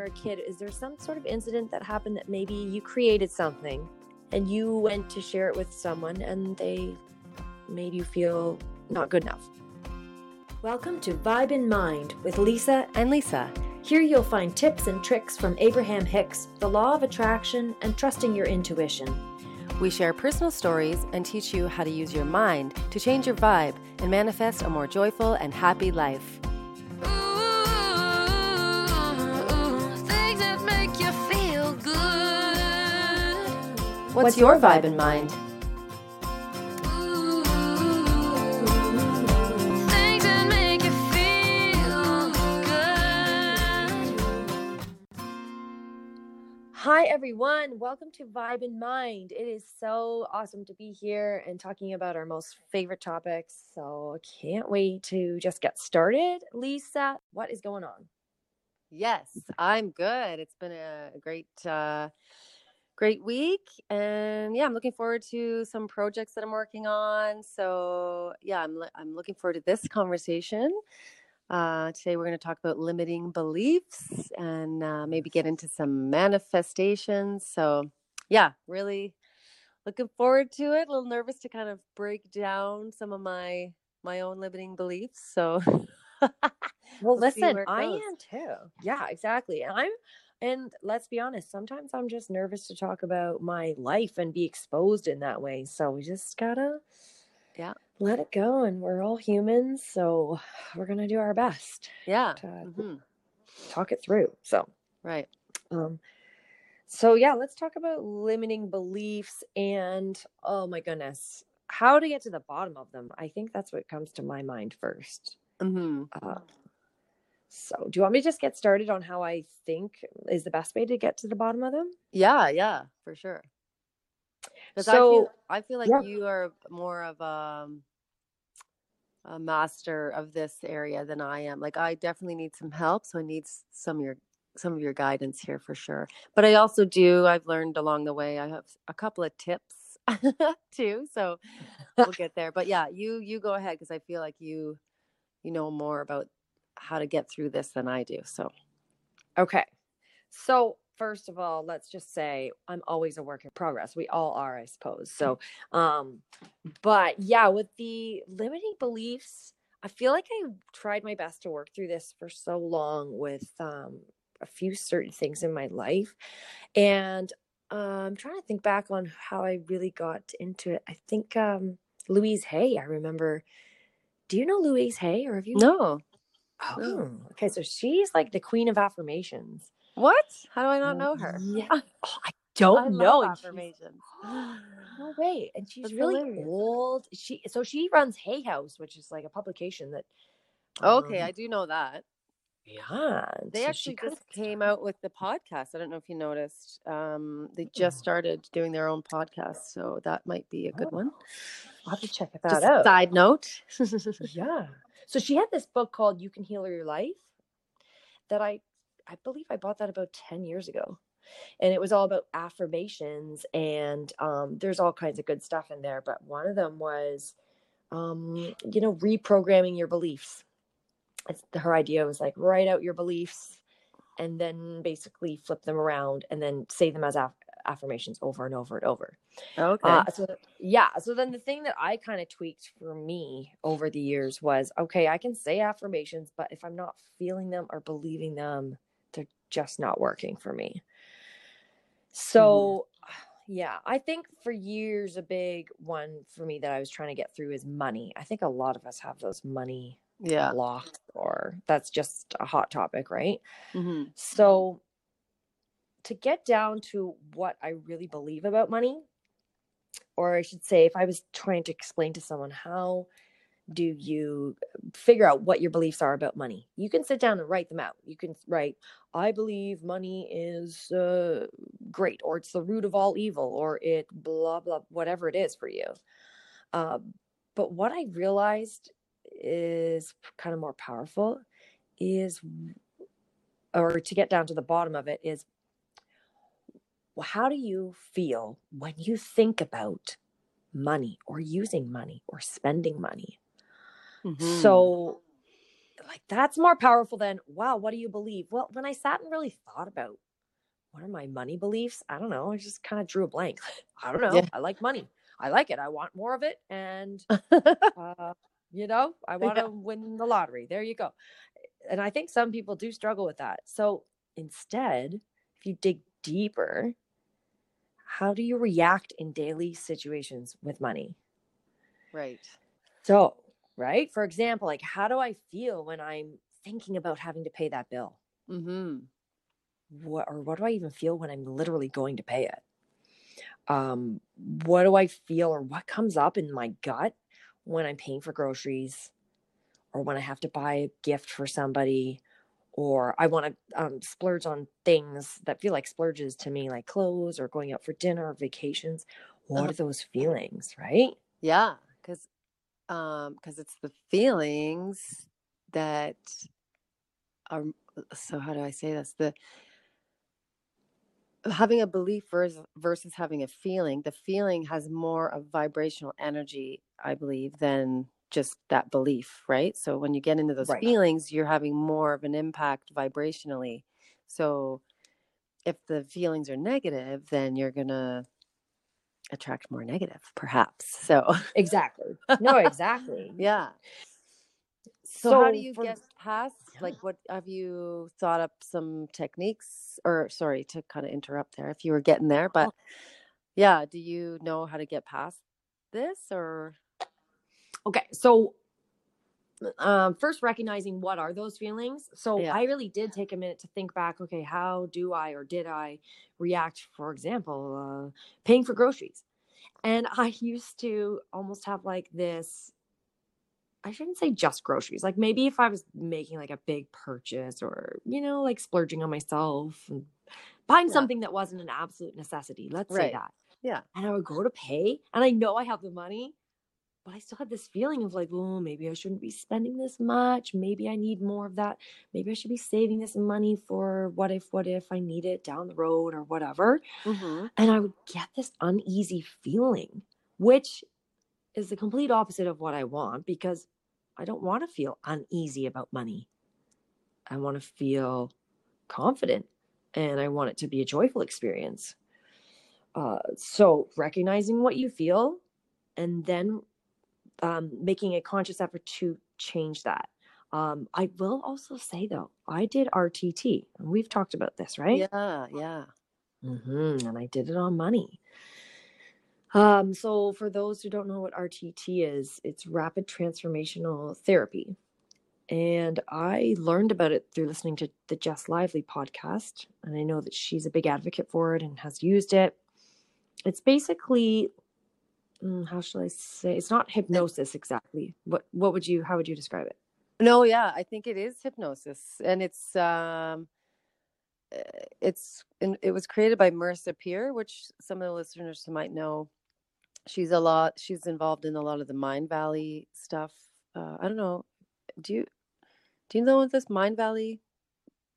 were a kid, is there some sort of incident that happened that maybe you created something and you went to share it with someone and they made you feel not good enough? Welcome to Vibe in Mind with Lisa and Lisa. Here you'll find tips and tricks from Abraham Hicks, the law of attraction, and trusting your intuition. We share personal stories and teach you how to use your mind to change your vibe and manifest a more joyful and happy life. What's, What's your vibe in mind? Hi, everyone. Welcome to Vibe in Mind. It is so awesome to be here and talking about our most favorite topics. So, can't wait to just get started. Lisa, what is going on? Yes, I'm good. It's been a great, uh, great week. And yeah, I'm looking forward to some projects that I'm working on. So, yeah, I'm, I'm looking forward to this conversation. Uh, today, we're going to talk about limiting beliefs and uh, maybe get into some manifestations. So, yeah, really looking forward to it. A little nervous to kind of break down some of my my own limiting beliefs. So, well, listen, I am too. Yeah, exactly. And I'm, and let's be honest, sometimes I'm just nervous to talk about my life and be exposed in that way. So we just gotta yeah let it go and we're all humans so we're gonna do our best yeah to mm-hmm. talk it through so right um so yeah let's talk about limiting beliefs and oh my goodness how to get to the bottom of them i think that's what comes to my mind 1st mm-hmm. uh, so do you want me to just get started on how i think is the best way to get to the bottom of them yeah yeah for sure because so, I feel I feel like yeah. you are more of a, um, a master of this area than I am. Like I definitely need some help, so I need some of your some of your guidance here for sure. But I also do. I've learned along the way. I have a couple of tips too, so we'll get there. But yeah, you you go ahead because I feel like you you know more about how to get through this than I do. So okay, so first of all, let's just say I'm always a work in progress. We all are, I suppose. So, um, but yeah, with the limiting beliefs, I feel like I tried my best to work through this for so long with um, a few certain things in my life. And uh, I'm trying to think back on how I really got into it. I think um, Louise Hay, I remember. Do you know Louise Hay or have you? No. Oh, no. okay. So she's like the queen of affirmations. What? How do I not know her? Yeah. Oh, I don't I know. Affirmations. no way. And she's That's really hilarious. old. She so she runs Hay House, which is like a publication that. Um, okay, I do know that. Yeah, they so actually just came out with the podcast. I don't know if you noticed. Um, they just started doing their own podcast, so that might be a good oh. one. I'll have to check that just out. Side note. yeah. So she had this book called "You Can Heal Your Life" that I I believe I bought that about 10 years ago. And it was all about affirmations and um, there's all kinds of good stuff in there. But one of them was, um, you know, reprogramming your beliefs. It's, her idea was like write out your beliefs and then basically flip them around and then say them as aff- affirmations over and over and over. Okay. Uh, so yeah. So then the thing that I kind of tweaked for me over the years was okay, I can say affirmations, but if I'm not feeling them or believing them, they're just not working for me. Mm-hmm. So, mm-hmm. yeah, I think for years, a big one for me that I was trying to get through is money. I think a lot of us have those money yeah. blocks, or that's just a hot topic, right? Mm-hmm. So, to get down to what I really believe about money, or I should say, if I was trying to explain to someone how do you figure out what your beliefs are about money? You can sit down and write them out. You can write i believe money is uh, great or it's the root of all evil or it blah blah whatever it is for you. Uh, but what i realized is kind of more powerful is or to get down to the bottom of it is well, how do you feel when you think about money or using money or spending money? Mm-hmm. So, like that's more powerful than wow what do you believe? Well when i sat and really thought about what are my money beliefs? I don't know i just kind of drew a blank. I don't know Yeah. i like money. I like it i want more of it and uh, you know i want to Yeah. win the lottery there you go. And i think some people do struggle with that. So instead if you dig deeper how do you react in daily situations with money right. so, right? For example, like how do I feel when I'm thinking about having to pay that bill? Mm-hmm. What or what do I even feel when I'm literally going to pay it? Um, what do I feel or what comes up in my gut when I'm paying for groceries or when I have to buy a gift for somebody or I want to um, splurge on things that feel like splurges to me, like clothes or going out for dinner or vacations. What Uh-huh. are those feelings, right? Yeah, because um, because it's the feelings that are. So how do I say this? The having a belief versus versus having a feeling. The feeling has more of vibrational energy, I believe, than just that belief, right? So when you get into those Right. feelings, you're having more of an impact vibrationally. So if the feelings are negative, then you're gonna attract more negative, perhaps. So Exactly. No, exactly. yeah. So, how do you for- get past? Like, what have you thought up some techniques? Or sorry to kind of interrupt there. If you were getting there, but Oh. yeah, do you know how to get past this? Or Okay, so um, first recognizing what are those feelings. So Yeah. I really did take a minute to think back. Okay, how do I or did I react? For example, uh, paying for groceries, and I used to almost have like this. I shouldn't say just groceries. Like maybe if I was making like a big purchase or you know like splurging on myself and buying Yeah. something that wasn't an absolute necessity. Let's say that. yeah, and I would go to pay, and I know I have the money, but I still had this feeling of like, oh, maybe I shouldn't be spending this much. Maybe I need more of that. Maybe I should be saving this money for what if, what if I need it down the road or whatever. hmm And I would get this uneasy feeling, which is the complete opposite of what I want because I don't want to feel uneasy about money. I want to feel confident and I want it to be a joyful experience. Uh, so recognizing what you feel and then um, making a conscious effort to change that. Um, I will also say though, I did RTT, and we've talked about this, right? yeah, yeah. hmm And I did it on money. Um, so for those who don't know what RTT is, it's rapid transformational therapy. And I learned about it through listening to the Jess Lively podcast. And I know that she's a big advocate for it and has used it. It's basically, how shall I say? It's not hypnosis exactly. What what would you? How would you describe it? No, yeah, I think it is hypnosis, and it's um, uh, it's it was created by Marissa Peer, which some of the listeners might know. She's a lot. She's involved in a lot of the Mindvalley stuff. Uh, I don't know. Do you do you know what this Mindvalley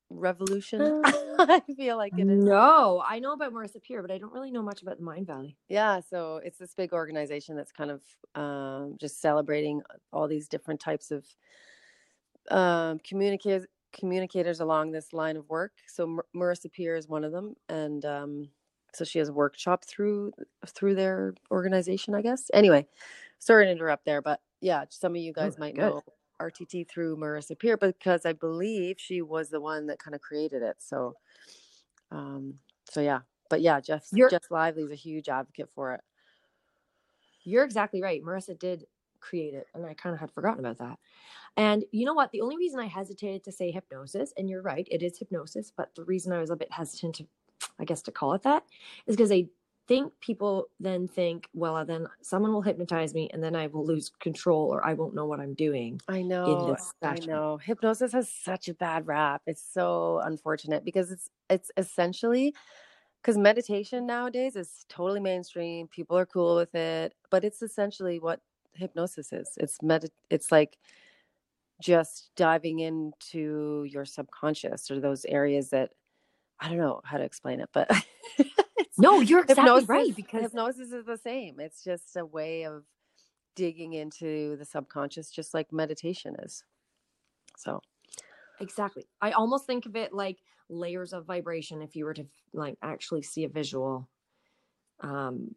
revolution? Uh, I feel like it is. No, I know about Marissa Peer, but I don't really know much about the Mindvalley. Yeah, so it's this big organization that's kind of um, just celebrating all these different types of um, communicators communicators along this line of work. So Mar- Marissa Peer is one of them, and um, so she has a workshop through through their organization, I guess. Anyway, sorry to interrupt there, but yeah, some of you guys Oh, might good. know RTT through Marissa Peer because I believe she was the one that kind of created it. So, um, so yeah, but yeah, Jess You're- Jess Lively is a huge advocate for it. You're exactly right. Marissa did create it, and I kind of had forgotten about that. And you know what? The only reason I hesitated to say hypnosis, and you're right, it is hypnosis, but the reason I was a bit hesitant to, I guess, to call it that is because I think people then think, well, then someone will hypnotize me, and then I will lose control, or I won't know what I'm doing. I know, I know. Hypnosis has such a bad rap. It's so unfortunate because it's it's essentially because meditation nowadays is totally mainstream. People are cool with it, but it's essentially what hypnosis is. It's med. It's like just diving into your subconscious or those areas that I don't know how to explain it, but No, you're exactly hypnosis, right because hypnosis is the same. It's just a way of digging into the subconscious, just like meditation is. So exactly. I almost think of it like layers of vibration if you were to like actually see a visual um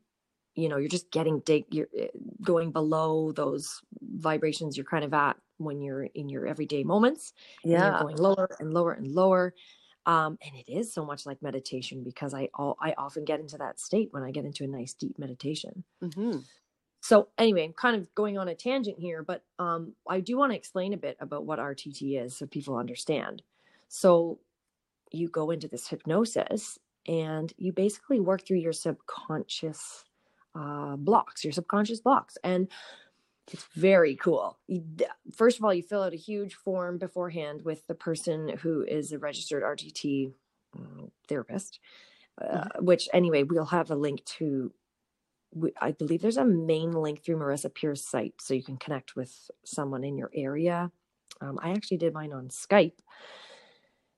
you know you're just getting dig you're eh, going below those vibrations you're kind of at when you're in your everyday moments yeah going lower and lower and lower um, and it is so much like meditation because I all, I often get into that state when I get into a nice deep meditation. mm-hmm. So anyway, I'm kind of going on a tangent here, but um, I do want to explain a bit about what RTT is so people understand. So you go into this hypnosis and you basically work through your subconscious uh, blocks, your subconscious blocks, and it's very cool. First of all, you fill out a huge form beforehand with the person who is a registered RTT uh, therapist, uh, mm-hmm. which anyway, we'll have a link to. I believe there's a main link through Marissa Peer's site, so you can connect with someone in your area. Um, I actually did mine on Skype.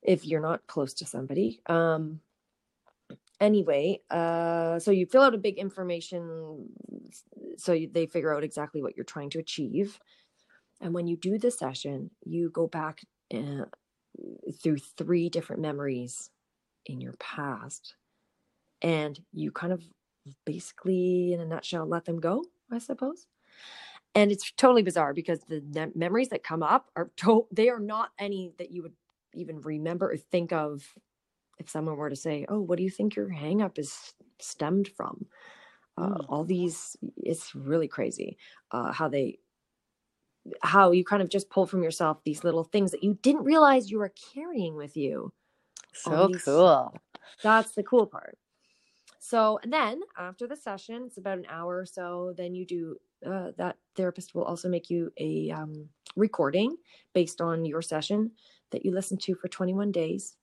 If you're not close to somebody, um, anyway uh so you fill out a big information so you, they figure out exactly what you're trying to achieve. And when you do the session you go back uh, through three different memories in your past. And you kind of basically in a nutshell let them go i suppose. And it's totally bizarre because the ne- memories that come up are to- they are not any that you would even remember or think of if someone were to say, "Oh, what do you think your hangup is stemmed from?" Uh, mm. all these, it's really crazy uh, how they, how you kind of just pull from yourself these little things that you didn't realize you were carrying with you. So these, cool. That's the cool part. So, and then after the session, it's about an hour or so. Then you do uh, that therapist will also make you a um, recording based on your session that you listen to for 21 days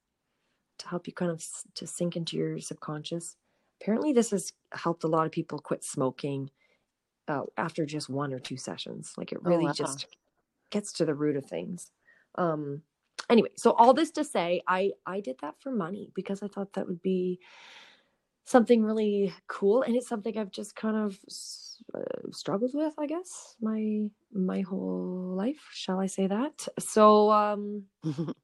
to help you kind of to sink into your subconscious. Apparently, this has helped a lot of people quit smoking uh, after just one or two sessions. Like it oh, really oh, wow. just gets to the root of things. Um, anyway, so all this to say, I I did that for money because I thought that would be something really cool, and it's something I've just kind of uh, struggled with, I guess, my my whole life. Shall I say that? So. um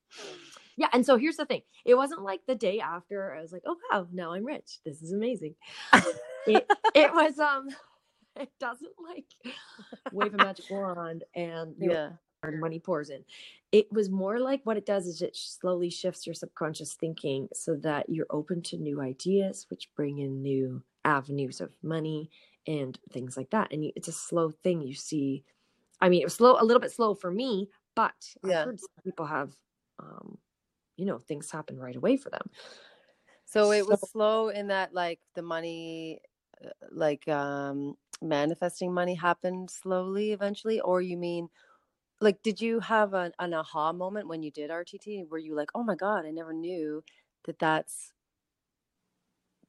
Yeah, and so here's the thing. It wasn't like the day after I was like, "Oh wow, now I'm rich. This is amazing." it, it was um it doesn't like wave a magic wand and yeah money pours in. It was more like what it does is it slowly shifts your subconscious thinking so that you're open to new ideas, which bring in new avenues of money and things like that. And it's a slow thing. You see, I mean, it was slow, a little bit slow for me, but yeah. People have um, you know things happen right away for them. So it was so, slow in that like the money uh, like um manifesting money happened slowly eventually or you mean like did you have an, an aha moment when you did rtt were you like oh my god i never knew that that's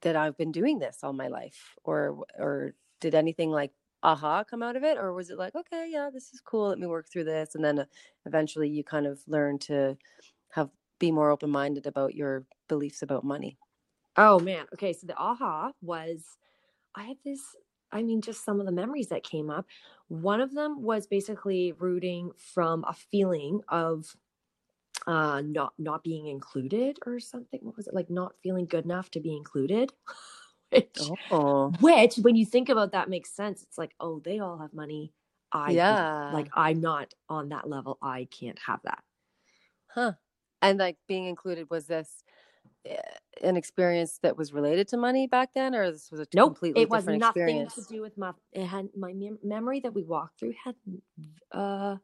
that i've been doing this all my life or or did anything like aha come out of it? Or was it like okay yeah this is cool let me work through this and then uh, eventually you kind of learn to have be more open minded about your beliefs about money? Oh man. Okay. So the aha was I had this, I mean, just some of the memories that came up. One of them was basically rooting from a feeling of uh not not being included or something. What was it? Like not feeling good enough to be included. which, oh. which when you think about that makes sense. It's like, oh, they all have money. I yeah. like I'm not on that level. I can't have that. Huh and like being included was this eh, an experience that was related to money back then or this was a nope, completely it was nothing experience? to do with my it had my mem- memory that we walked through had uh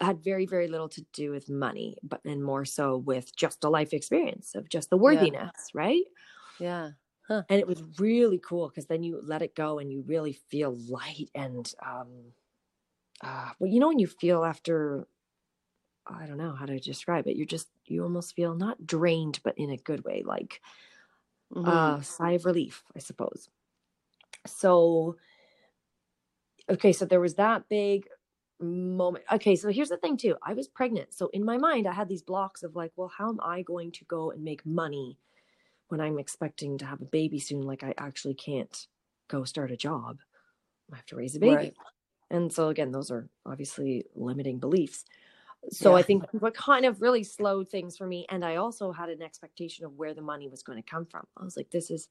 had very very little to do with money but and more so with just a life experience of just the worthiness yeah. right yeah huh. and it was really cool because then you let it go and you really feel light and um uh well you know when you feel after I don't know how to describe it. You're just you almost feel not drained, but in a good way, like mm-hmm. uh sigh of relief, I suppose. So okay, so there was that big moment. Okay, so here's the thing too. I was pregnant. So in my mind, I had these blocks of like, well, how am I going to go and make money when I'm expecting to have a baby soon? Like I actually can't go start a job. I have to raise a baby. Right. And so again, those are obviously limiting beliefs. So Yeah. I think what kind of really slowed things for me. And I also had an expectation of where the money was going to come from. I was like, this is,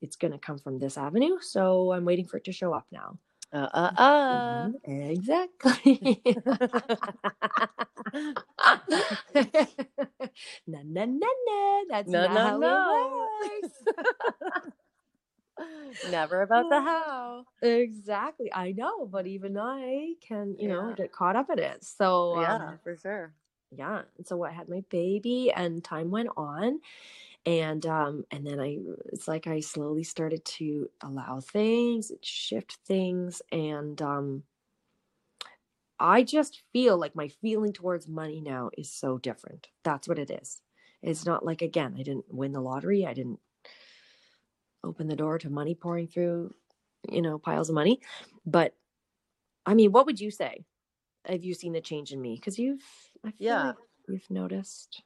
it's going to come from this avenue. So I'm waiting for it to show up now. Uh uh uh. Mhm, Exactly. na na na na. That's No, not no, how no. it works. Never about the how. exactly. I know, but even I can, you know, get caught up in it. So yeah, um, for sure. yeah. And so I had my baby, and time went on, and um, and then I, it's like I slowly started to allow things, shift things, and um, I just feel like my feeling towards money now is so different. That's what it is. It's not like again, I didn't win the lottery. I didn't open the door to money pouring through, you know, piles of money. But I mean, what would you say? Have you seen the change in me? Because you've, I feel Yeah. like you've noticed.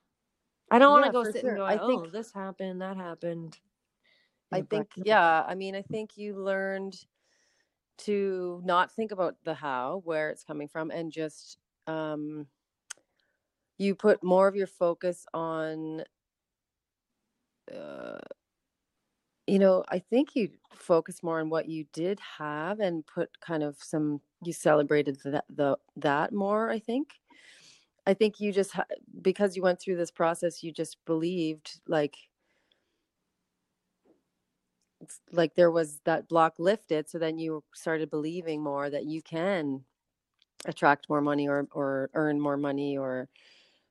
I don't want to Yeah, go sit sure. and go, I oh, think- this happened, that happened. I think, yeah. I mean, I think you learned to not think about the how, where it's coming from, and just um, you put more of your focus on. Uh, you know, I think you focus more on what you did have and put kind of some. You celebrated that the that more. I think. I think you just ha- because you went through this process, you just believed like like there was that block lifted so then you started believing more that you can attract more money or or earn more money or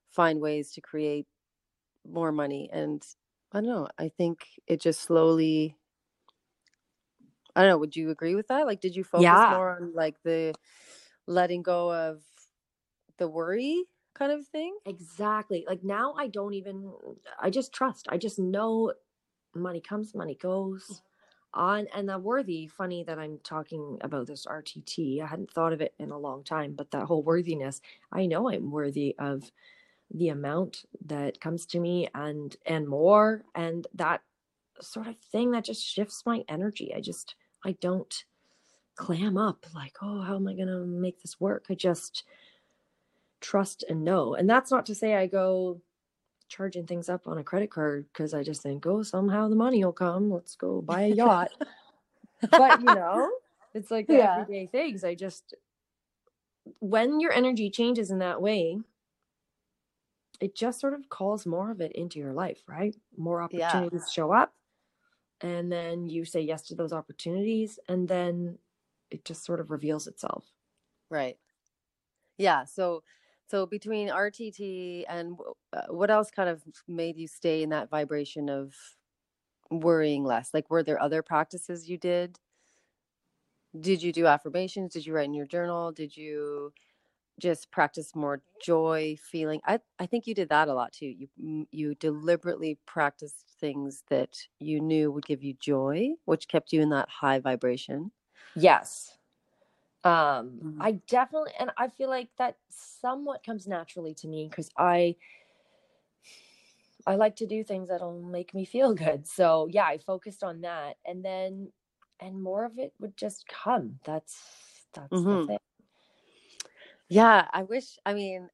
find ways to create more money and i don't know i think it just slowly i don't know would you agree with that like did you focus Yeah. more on like the letting go of the worry kind of thing Exactly. Like now I don't even I just trust. I just know money comes, money goes. On and that worthy, funny that I'm talking about this RTT. I hadn't thought of it in a long time, but that whole worthiness, I know I'm worthy of the amount that comes to me and and more and that sort of thing that just shifts my energy. I just I don't clam up like, oh, how am I going to make this work? I just trust and know. And that's not to say I go charging things up on a credit card because I just think, oh, somehow the money will come. Let's go buy a yacht. but you know, it's like the Yeah. everyday things. I just when your energy changes in that way, it just sort of calls more of it into your life, right? More Yeah. opportunities show up, and then you say yes to those opportunities, and then it just sort of reveals itself. Right. Yeah. So, so between RTT and uh, what else kind of made you stay in that vibration of worrying less? Like, were there other practices you did? Did you do affirmations? Did you write in your journal? Did you just practice more joy feeling? I I think you did that a lot too. You you deliberately practiced things that you knew would give you joy, which kept you in that high vibration. Yes. Um, Mhm. I definitely, and I feel like that somewhat comes naturally to me because I, I like to do things that'll make me feel good. So yeah, I focused on that, and then, and more of it would just come. That's that's the Mhm. thing. Yeah, I wish. I mean,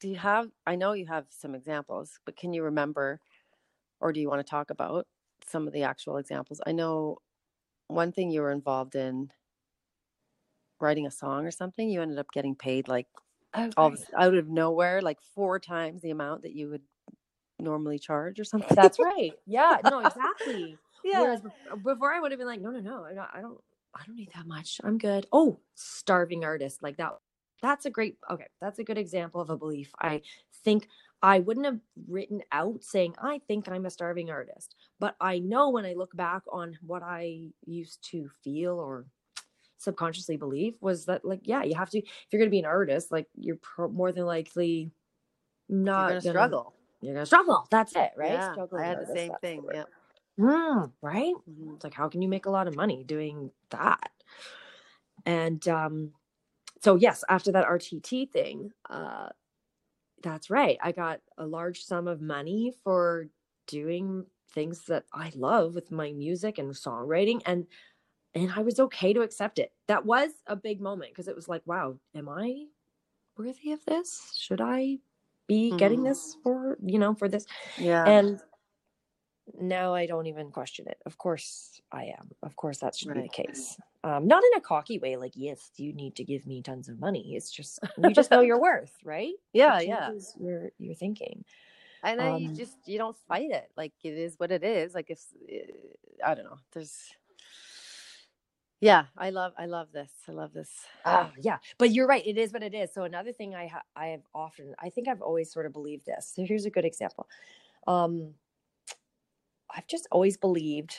do you have? I know you have some examples, but can you remember, or do you want to talk about some of the actual examples? I know one thing you were involved in writing a song or something. You ended up getting paid like Oh, all right. out of nowhere, like four times the amount that you would normally charge or something. That's right. Yeah. No. Exactly. yeah. Whereas before I would have been like, no, no, no, I don't, I don't, I don't need that much. I'm good. Oh, starving artist like that. That's a great. Okay, that's a good example of a belief. I think I wouldn't have written out saying I think I'm a starving artist, but I know when I look back on what I used to feel or subconsciously believe was that like yeah, you have to if you're going to be an artist, like you're pro- more than likely not gonna struggle. You're gonna struggle. That's it, right? Yeah, Struggling I had the artist, same the thing. Yeah. Mm, right? Mhm. It's like how can you make a lot of money doing that? And um so yes, after that RTT thing, uh that's right. I got a large sum of money for doing things that I love with my music and songwriting and and I was okay to accept it. That was a big moment because it was like, wow, am I worthy of this? Should I be getting Mhm. this for, you know, for this? Yeah. And now I don't even question it. Of course I am. Of course that should be the case. Um, not in a cocky way, like, yes, you need to give me tons of money. It's just you just know your worth, right? yeah, yeah. your your thinking. And then you Um, just you don't fight it. Like it is what it is. Like if eh, I don't know. There's yeah, I love I love this. I love this. Ah, yeah, but you're right. It is what it is. So another thing I ha- I have often, I think I've always sort of believed this. So here's a good example. Um, I've just always believed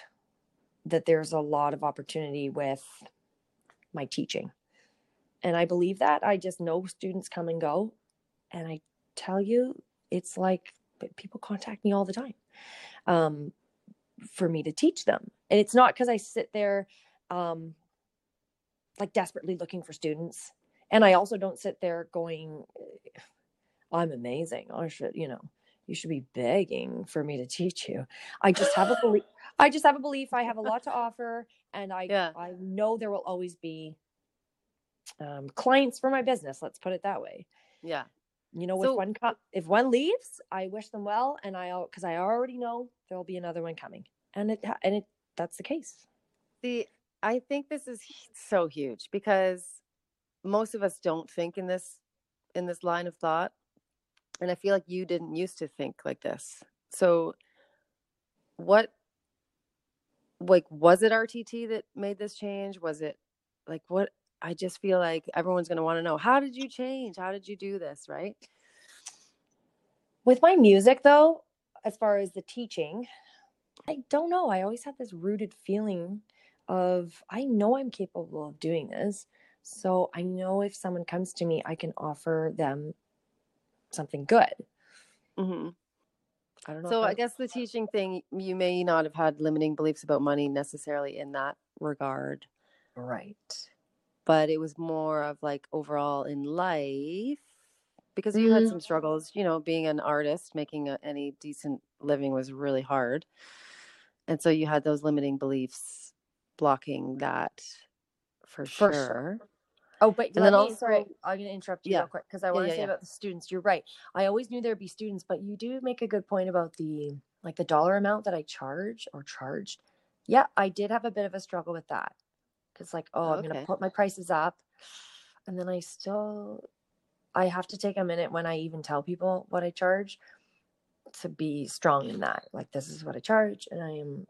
that there's a lot of opportunity with my teaching, and I believe that. I just know students come and go, and I tell you, it's like people contact me all the time um, for me to teach them, and it's not because I sit there. Um, like desperately looking for students. And I also don't sit there going, I'm amazing. I should, you know, you should be begging for me to teach you. I just have a belief. I just have a belief. I have a lot to offer, and I Yeah. I know there will always be um, clients for my business. Let's put it that way. Yeah. You know, So- if one co- if one leaves, I wish them well, and I because I already know there will be another one coming, and it and it that's the case. See, I think this is so huge because most of us don't think in this in this line of thought. And I feel like you didn't used to think like this. So what like was it RTT that made this change? Was it like what I just feel like everyone's going to want to know how did you change? How did you do this, right? With my music, though, as far as the teaching, I don't know. I always have this rooted feeling of I know I'm capable of doing this. So I know if someone comes to me, I can offer them something good. Mm-hmm. I don't know. So I guess the teaching thing you may not have had limiting beliefs about money necessarily in that regard. right. but it was more of like overall in life because you had Mhm. some struggles you know being an artist making a, any decent living was really hard and so you had those limiting beliefs blocking that for, For sure. sure. Oh, but And let then me, also- sorry, I'm going to interrupt you Yeah. real quick because I want to yeah, say yeah. about the students. You're right. I always knew there'd be students, but you do make a good point about the like the dollar amount that I charge or charged. Yeah, I did have a bit of a struggle with that because like, oh, I'm going to put my prices up, and then I still, I have to take a minute when I even tell people what I charge to be strong in that. Like, this is what I charge, and I am.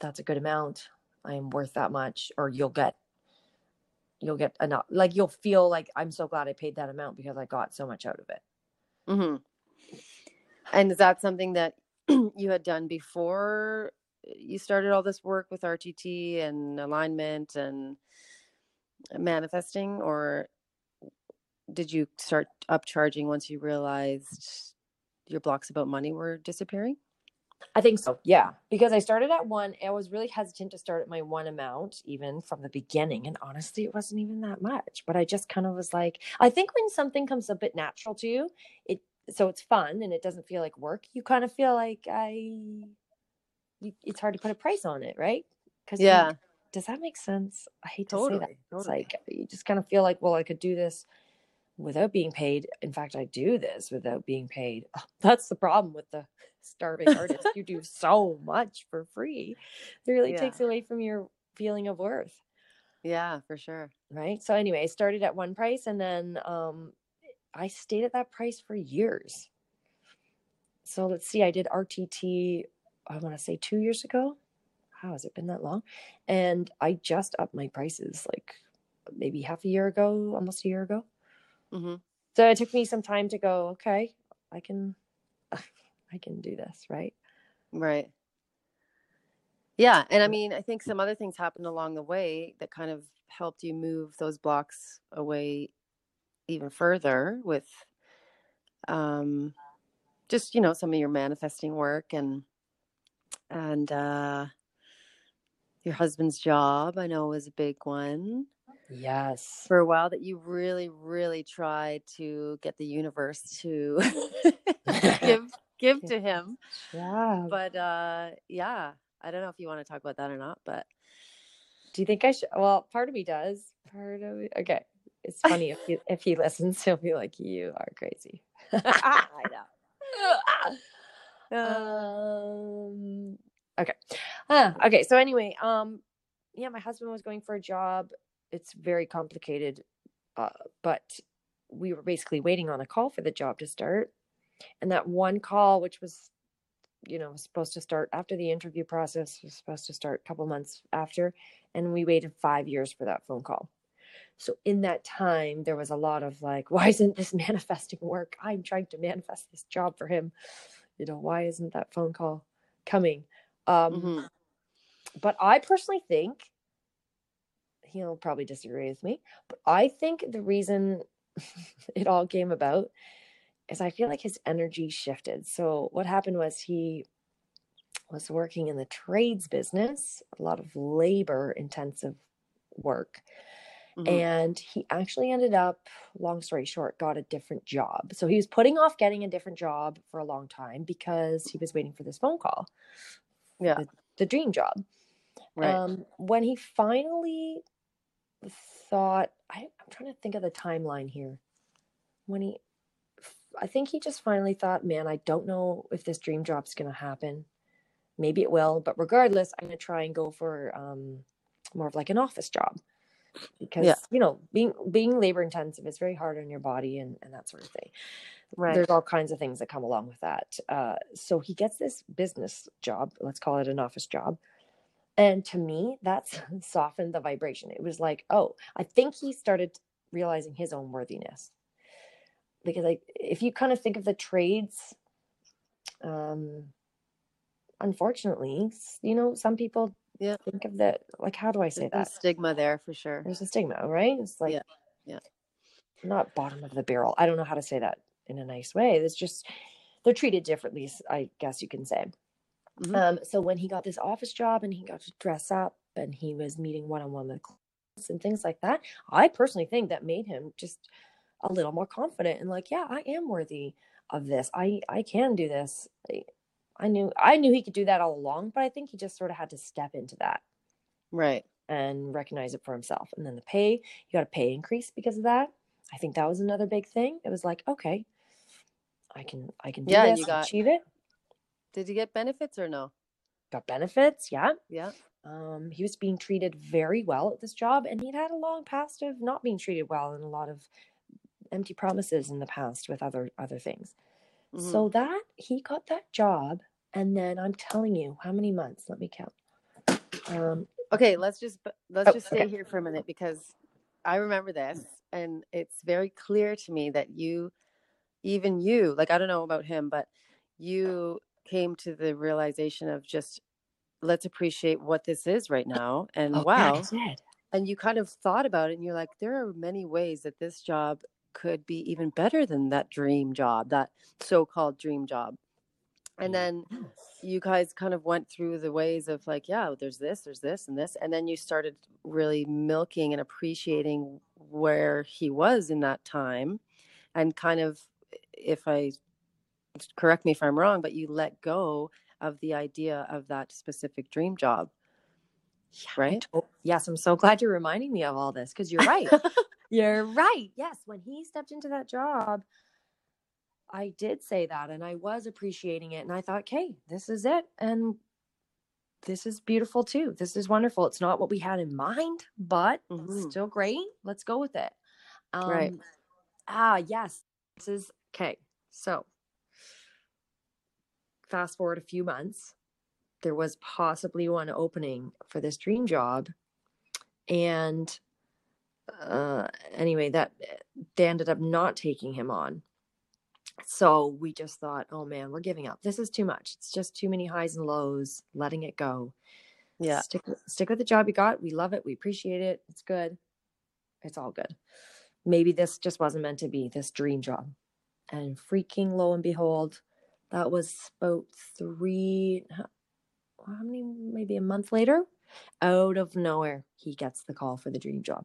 That's a good amount. I am worth that much, or you'll get you'll get enough like you'll feel like i'm so glad i paid that amount because i got so much out of it. Hmm and is that something that you had done before you started all this work with rtt and alignment and manifesting or did you start upcharging once you realized your blocks about money were disappearing i think so yeah. Because i started at one i was really hesitant to start at my one amount even from the beginning and honestly it wasn't even that much but i just kind of was like i think when something comes a bit natural to you it so it's fun and it doesn't feel like work you kind of feel like i it's hard to put a price on it right? Because yeah. does that make sense? I hate to say totally, that It's like you just kind of feel like, well, I could do this without being paid. In fact, I do this without being paid. That's the problem with the starving artist. You do so much for free. It really Yeah. takes away from your feeling of worth. yeah for sure Right. So anyway, I started at one price and then um I stayed at that price for years. So let's see, I did RTT, I want to say two years ago. How has it been that long? And I just upped my prices like maybe half a year ago, almost a year ago. Hmm So it took me some time to go, okay, I can I can do this, right? right. Yeah and i mean i think some other things happened along the way that kind of helped you move those blocks away even further with um just you know some of your manifesting work and and uh your husband's job i know was a big one Yes. for a while that you really really tried to get the universe to give give to him Yeah. but uh yeah i don't know if you want to talk about that or not but Do you think I should? Well, part of me does. Part of me. Okay. it's funny if he if he listens, he'll be like, "You are crazy." I know. um. Okay. Uh, okay. So anyway, um, yeah, my husband was going for a job. It's very complicated, uh, but we were basically waiting on a call for the job to start, and that one call, which was you know supposed to start after the interview process was supposed to start a couple months after and we waited five years for that phone call. So in that time there was a lot of like why isn't this manifesting work? I'm trying to manifest this job for him. You know why isn't that phone call coming? Um mm-hmm. but i personally think he'll probably disagree with me but i think the reason it all came about is I feel like his energy shifted. So what happened was he was working in the trades business, a lot of labor intensive work. Mm-hmm. And he actually ended up, long story short, got a different job. So he was putting off getting a different job for a long time because he was waiting for this phone call. Yeah. The, the dream job. Right. Um, when he finally thought, I, I'm trying to think of the timeline here. When he I think he just finally thought, man, I don't know if this dream job's going to happen. Maybe it will, but regardless, I'm going to try and go for um, more of like an office job because yeah. you know being being labor intensive is very hard on your body and, and that sort of thing right there's all kinds of things that come along with that uh, so he gets this business job let's call it an office job and to me that's softened the vibration. It was like oh i think he started realizing his own worthiness. Because like if you kind of think of the trades um unfortunately you know some people yeah. think of that like how do i say There's that? stigma there for sure. There's a stigma right? It's like yeah yeah. not bottom of the barrel. I don't know how to say that in a nice way. It's just they're treated differently i guess you can say mm-hmm. um so when he got this office job and he got to dress up and he was meeting one-on-one with clients and things like that i personally think that made him just a little more confident and like, yeah, I am worthy of this. I I can do this. I, I knew I knew he could do that all along, but I think he just sort of had to step into that. Right. And recognize it for himself. And then the pay, you got a pay increase because of that. I think that was another big thing. It was like, okay, I can I can do yeah, this, you got, achieve it. Did you get benefits or no? Got benefits, yeah. Yeah. Um, he was being treated very well at this job, and he'd had a long past of not being treated well and a lot of empty promises in the past with other other things. Mm-hmm. So that he got that job, and then I'm telling you, how many months? Let me count. Um, okay, let's just let's oh, just stay okay. here for a minute because I remember this, and it's very clear to me that you, even you, like I don't know about him, but you came to the realization of just let's appreciate what this is right uh, now, and oh, wow. and you kind of thought about it and you're like there are many ways that this job could be even better than that dream job, that so called dream job. And mm, then you guys kind of went through the ways of like, yeah, there's this, there's this, and this. And then you started really milking and appreciating where he was in that time. And kind of, if I correct me if I'm wrong, but you let go of the idea of that specific dream job. Yeah, right? yes, I'm so glad you're reminding me of all this because you're right. You're right. Yes. When he stepped into that job, I did say that and I was appreciating it. And I thought, okay, this is it. And this is beautiful too. This is wonderful. It's not what we had in mind, but mm-hmm. still great. Let's go with it. Um, right. Ah, yes. This is okay. So, fast forward a few months, there was possibly one opening for this dream job. And uh, anyway, that they ended up not taking him on. So we just thought, oh man, we're giving up. This is too much. It's just too many highs and lows. Letting it go. Yeah. Stick stick with the job you got. We love it. We appreciate it. It's good. It's all good. Maybe this just wasn't meant to be this dream job. And freaking lo and behold, that was about three how many maybe a month later out of nowhere he gets the call for the dream job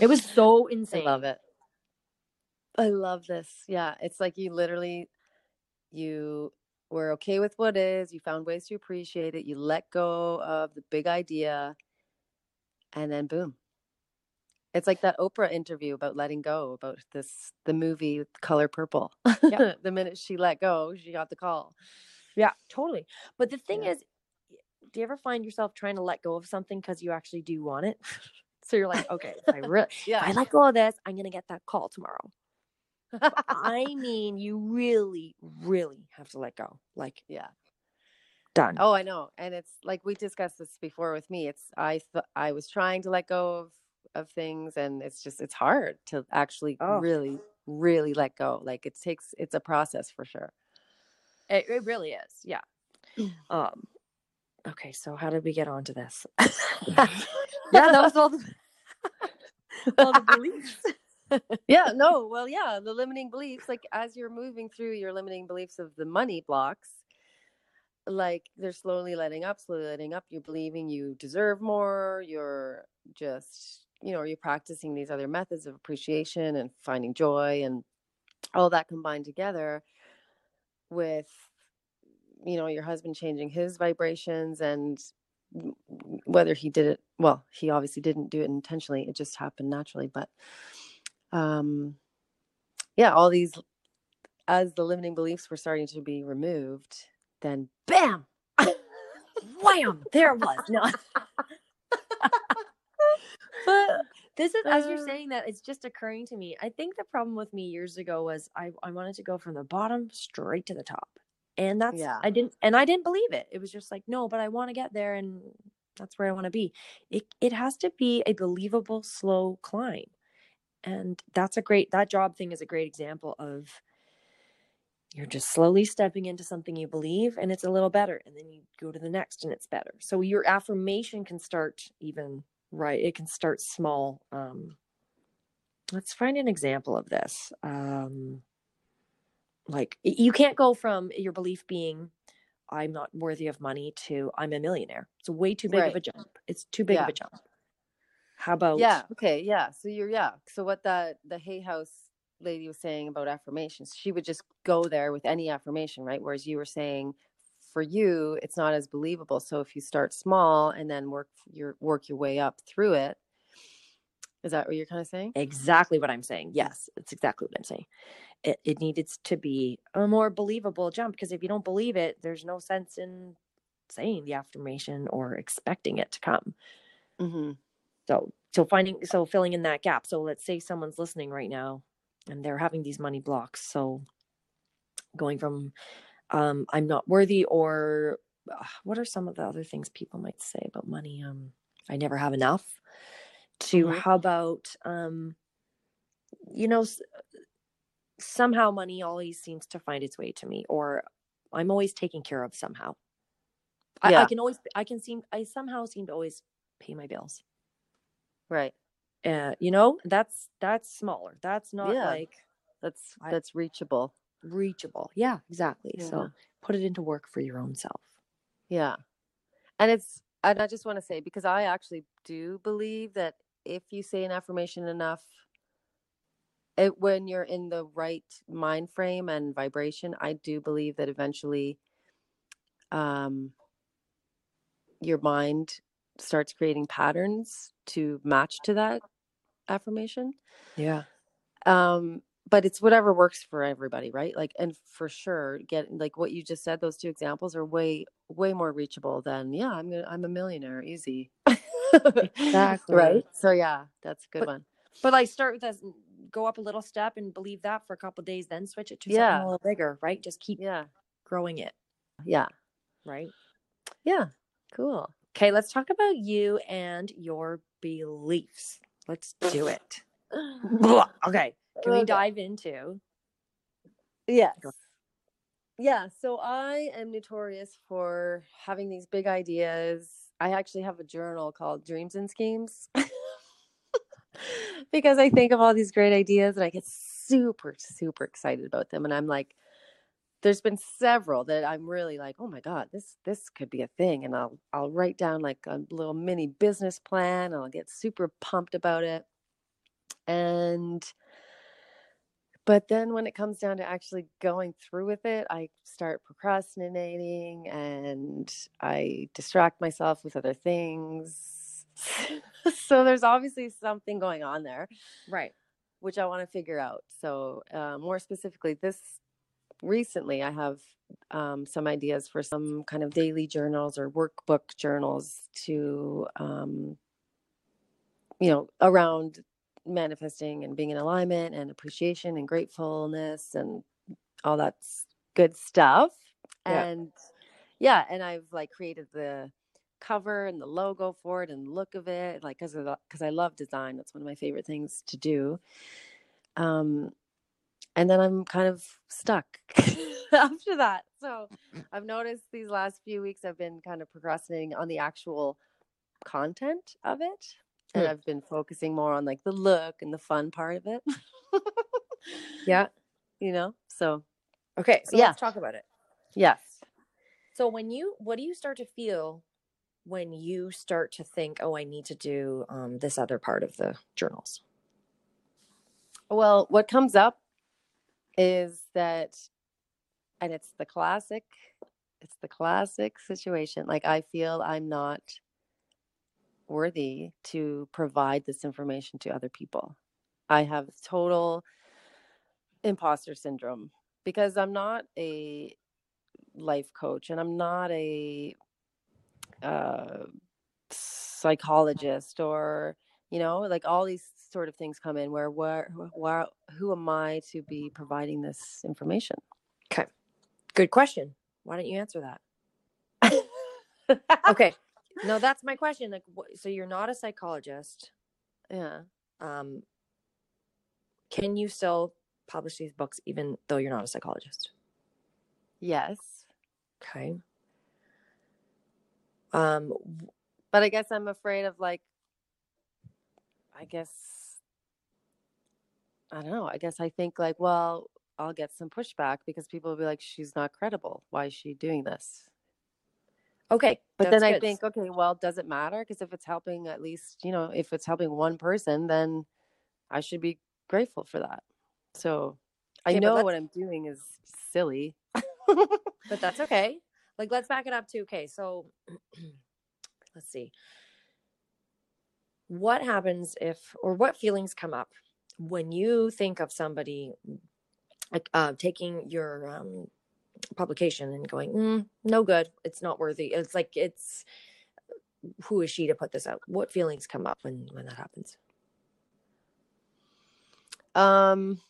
it was so insane. I love it. I love this. Yeah, it's like you literally you were okay with what is, you found ways to appreciate it, you let go of the big idea and then boom. It's like that Oprah interview about letting go, about this the movie Color Purple. Yeah. the minute she let go, she got the call. Yeah, totally. But the thing Yeah. is, do you ever find yourself trying to let go of something because you actually do want it? so you're like, okay, I really, Yeah. I let go of this, I'm gonna get that call tomorrow. I mean, you really, really have to let go. Like, yeah. done. Oh, I know. And it's like we discussed this before with me. It's I th- I was trying to let go of of things and it's just it's hard to actually Oh. really really let go. Like it takes it's a process for sure. It, it really is. Yeah. Um. Okay, so how did we get onto this? yeah, that was all the all the beliefs. yeah no well yeah the limiting beliefs like as you're moving through your limiting beliefs of the money blocks like they're slowly letting up slowly letting up you're believing you deserve more you're just you know you're practicing these other methods of appreciation and finding joy and all that combined together with you know your husband changing his vibrations and whether he did it well he obviously didn't do it intentionally it just happened naturally but um yeah all these as the limiting beliefs were starting to be removed then bam Wham! There it was. No. This is as you're Uh. saying that it's just occurring to me. I think the problem with me years ago was I, I wanted to go from the bottom straight to the top. And that's Yeah. I didn't and I didn't believe it. It was just like, no, but I want to get there and that's where I want to be. It it has to be a believable slow climb. And that's a great that job thing is a great example of you're just slowly stepping into something you believe and it's a little better and then you go to the next and it's better so your affirmation can start even right it can start small um let's find an example of this um like you can't go from your belief being i'm not worthy of money to i'm a millionaire. It's way too big of a jump. It's too big of a jump. How about yeah okay yeah so you're yeah so what that the hay house lady was saying about affirmations she would just go there with any affirmation right? Whereas you were saying for you it's not as believable. So if you start small and then work your work your way up through it is that what you're kind of saying? Exactly what i'm saying. Yes it's exactly what i'm saying. It, it needed to be a more believable jump because if you don't believe it there's no sense in saying the affirmation or expecting it to come. Mm-hmm. so so finding so filling in that gap. So let's say someone's listening right now and they're having these money blocks. So going from um i'm not worthy or uh, what are some of the other things people might say about money? Um i never have enough. To Mhm. how about um you know s- somehow money always seems to find its way to me or i'm always taken care of somehow. I, I can always i can seem i somehow seem to always pay my bills. Right. Uh, you know that's that's smaller. That's not Yeah. like that's I- that's reachable reachable yeah exactly Yeah. so put it into work for your own self Yeah. And it's, and I just want to say, because I actually do believe that if you say an affirmation enough, it, when you're in the right mind frame and vibration, I do believe that eventually um, your mind starts creating patterns to match to that affirmation. yeah um but it's whatever works for everybody right? Like and for sure get like what you just said those two examples are way way more reachable than yeah i'm gonna i'm a millionaire easy. Exactly. right so yeah that's a good But- one. but like start with this go up a little step and believe that for a couple days then switch it to Yeah. something a little bigger right? Just keep yeah. growing it. Yeah. Right? Yeah. Cool. Okay let's talk about you and your beliefs. Let's do it. Okay can we uh, dive into Yes. Yeah. So I am notorious for having these big ideas. I actually have a journal called Dreams and Schemes because I think of all these great ideas and I get super, super excited about them. And I'm like, there's been several that I'm really like, oh my God, this this could be a thing. And I'll I'll write down like a little mini business plan and I'll get super pumped about it. And but then when it comes down to actually going through with it, I start procrastinating and I distract myself with other things. so there's obviously something going on there, Right. which I want to figure out. So, uh, more specifically, this recently, I have um, some ideas for some kind of daily journals or workbook journals to, um, you know, around manifesting and being in alignment and appreciation and gratefulness and all that good stuff. Yeah. And yeah, and I've like created the cover and the logo for it and the look of it, like because because I love design. That's one of my favorite things to do. Um, and then I'm kind of stuck after that. So I've noticed these last few weeks I've been kind of procrastinating on the actual content of it. And Hmm. I've been focusing more on like the look and the fun part of it. Yeah. you know? So Okay. So Yeah. let's talk about it. yes. So when you, what do you start to feel when you start to think, oh, I need to do um, this other part of the journals? Well, what comes up is that, and it's the classic, it's the classic situation. Like, I feel I'm not worthy to provide this information to other people. I have total imposter syndrome because I'm not a life coach and I'm not a uh, psychologist or you know like all these sort of things come in where where where who am I to be providing this information? Okay. Good question. Why don't you answer that? Okay. No, that's my question. Like, wh- so you're not a psychologist. yeah. Um, can you still publish these books even though you're not a psychologist? Yes. Okay. Um, But I guess I'm afraid of like I guess I don't know. I guess I think like, well, I'll get some pushback because people will be like, she's not credible. Why is she doing this? Okay. But then I good. think, okay, well, does it matter? Because if it's helping at least, you know, if it's helping one person, then I should be grateful for that. So I Okay, but know what I'm doing is silly. but that's okay. Like, let's back it up too. Okay, so let's see. What happens if, or what feelings come up when you think of somebody like uh, taking your um, publication and going, mm, no good, it's not worthy. It's like it's who is she to put this out? What feelings come up when when that happens? Um,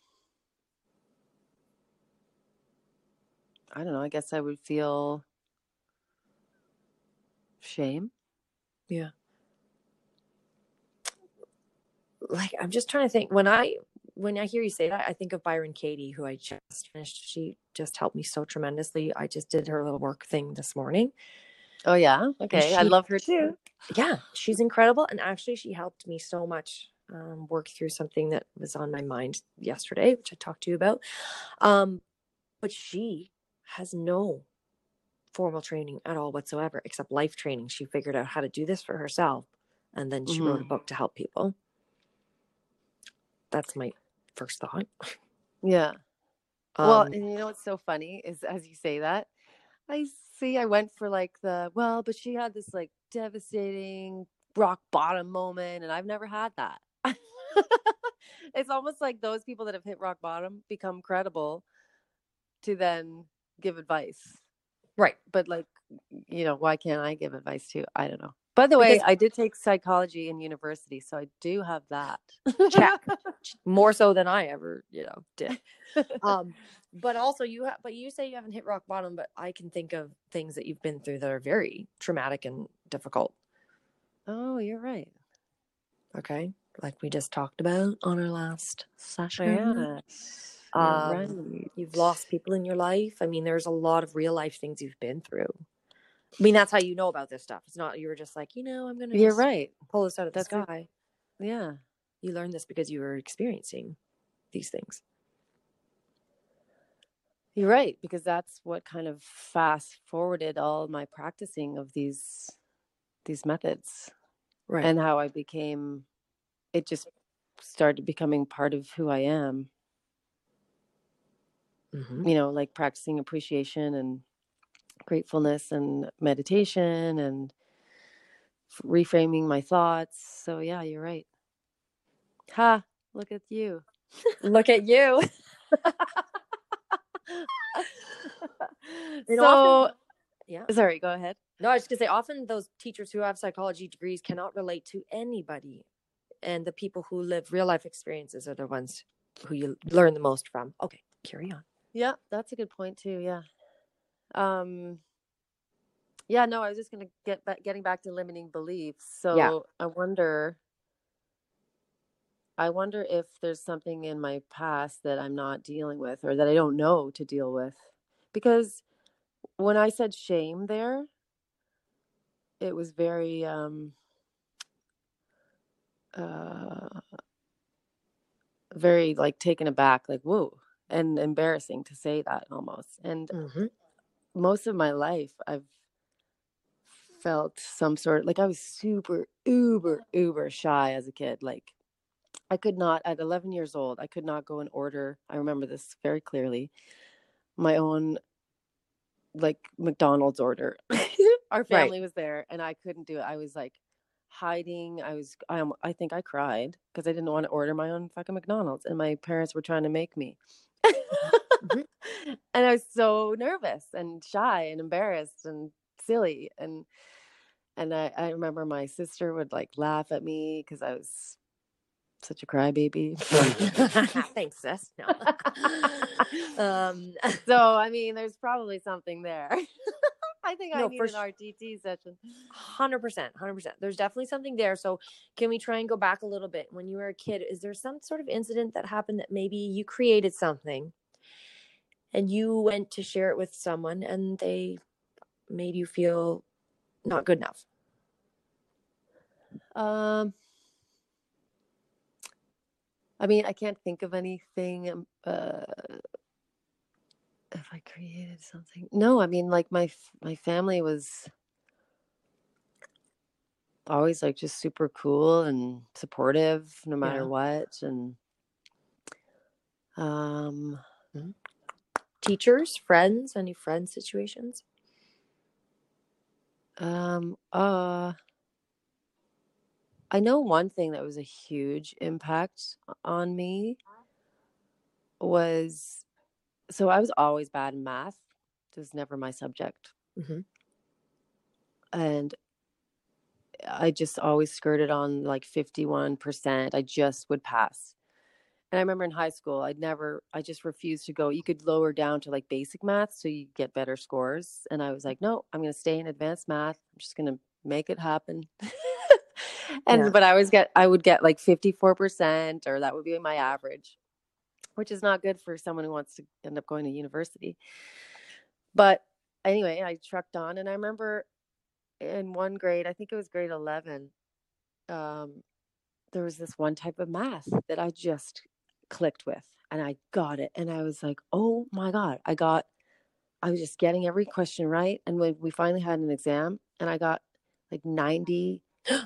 I don't know. I guess I would feel shame. Yeah. Like I'm just trying to think when I when I hear you say that, I think of Byron Katie, who I just finished. She just helped me so tremendously. I just did her little work thing this morning. Oh yeah. Okay. I love her too. Yeah, she's incredible, and actually, she helped me so much um, work through something that was on my mind yesterday, which I talked to you about. Um, but she has no formal training at all whatsoever, except life training. She figured out how to do this for herself, and then she wrote a Mhm. book to help people. That's my first thought. Yeah. well, Um, and you know what's so funny is as you say that, I see I went for like the well, but she had this like devastating rock bottom moment, and I've never had that. it's almost like those people that have hit rock bottom become credible to then give advice. right. But like, you know, why can't I give advice too? I don't know. By the way, Because- I did take psychology in university, so I do have that. Check. More so than I ever, you know, did. um but also you have but you say you haven't hit rock bottom but i can think of things that you've been through that are very traumatic and difficult oh, you're right. okay like we just talked about on our last session Yeah. Um, right. you've lost people in your life i mean there's a lot of real life things you've been through i mean that's how you know about this stuff it's not you were just like you know i'm gonna You're right. pull this out of the That's it. sky Yeah. you learned this because you were experiencing these things You're right, because that's what kind of fast forwarded all my practicing of these these methods right and how I became it just started becoming part of who I am, Mhm. you know, like practicing appreciation and gratefulness and meditation and reframing my thoughts. So yeah, you're right. Ha, look at you. Look at you. So often- yeah. sorry, go ahead. No, I was just gonna say often those teachers who have psychology degrees cannot relate to anybody. And the people who live real life experiences are the ones who you learn the most from. Okay, carry on. Yeah, that's a good point too. Yeah. Um yeah, no, I was just gonna get back getting back to limiting beliefs. So I wonder I wonder if there's something in my past that I'm not dealing with or that I don't know to deal with. Because when I said shame there, it was very um uh very like taken aback, like whoa, and embarrassing to say that almost. And Mm-hmm. Most of my life I've felt some sort like I was super uber uber shy as a kid. Like I could not at 11 years old, I could not go and order. I remember this very clearly. My own like McDonald's order. Our Right. family was there and I couldn't do it. I was like hiding. I was I I think I cried because I didn't want to order my own fucking McDonald's and my parents were trying to make me. Mhm. and I was so nervous and shy and embarrassed and silly and and I, I remember my sister would like laugh at me because I was such a crybaby. Thanks, sis. No. um, so I mean, there's probably something there. I think I No, need for an RTT session. hundred percent, hundred percent. There's definitely something there. So, can we try and go back a little bit? When you were a kid, is there some sort of incident that happened that maybe you created something, and you went to share it with someone, and they made you feel not good enough? Um, I mean, I can't think of anything. um, Uh, if I created something, no. I mean, like my my family was always like just super cool and supportive, no matter Yeah. what. And um, Teachers, friends, any friend situations? um, uh, I know one thing that was a huge impact on me was so I was always bad in math. It was never my subject. Mhm. And I just always skirted on like 51%. I just would pass. And I remember in high school, I'd never, I just refused to go. You could lower down to like basic math so you get better scores. And I was like, no, I'm going to stay in advanced math. I'm just going to make it happen. and, Yeah. but I always get, I would get like 54%, or that would be my average, which is not good for someone who wants to end up going to university. But anyway, I trucked on. And I remember in one grade, I think it was grade 11, um, there was this one type of math that I just clicked with and I got it. And I was like, oh my God, I got, I was just getting every question right. And when we finally had an exam and I got like 90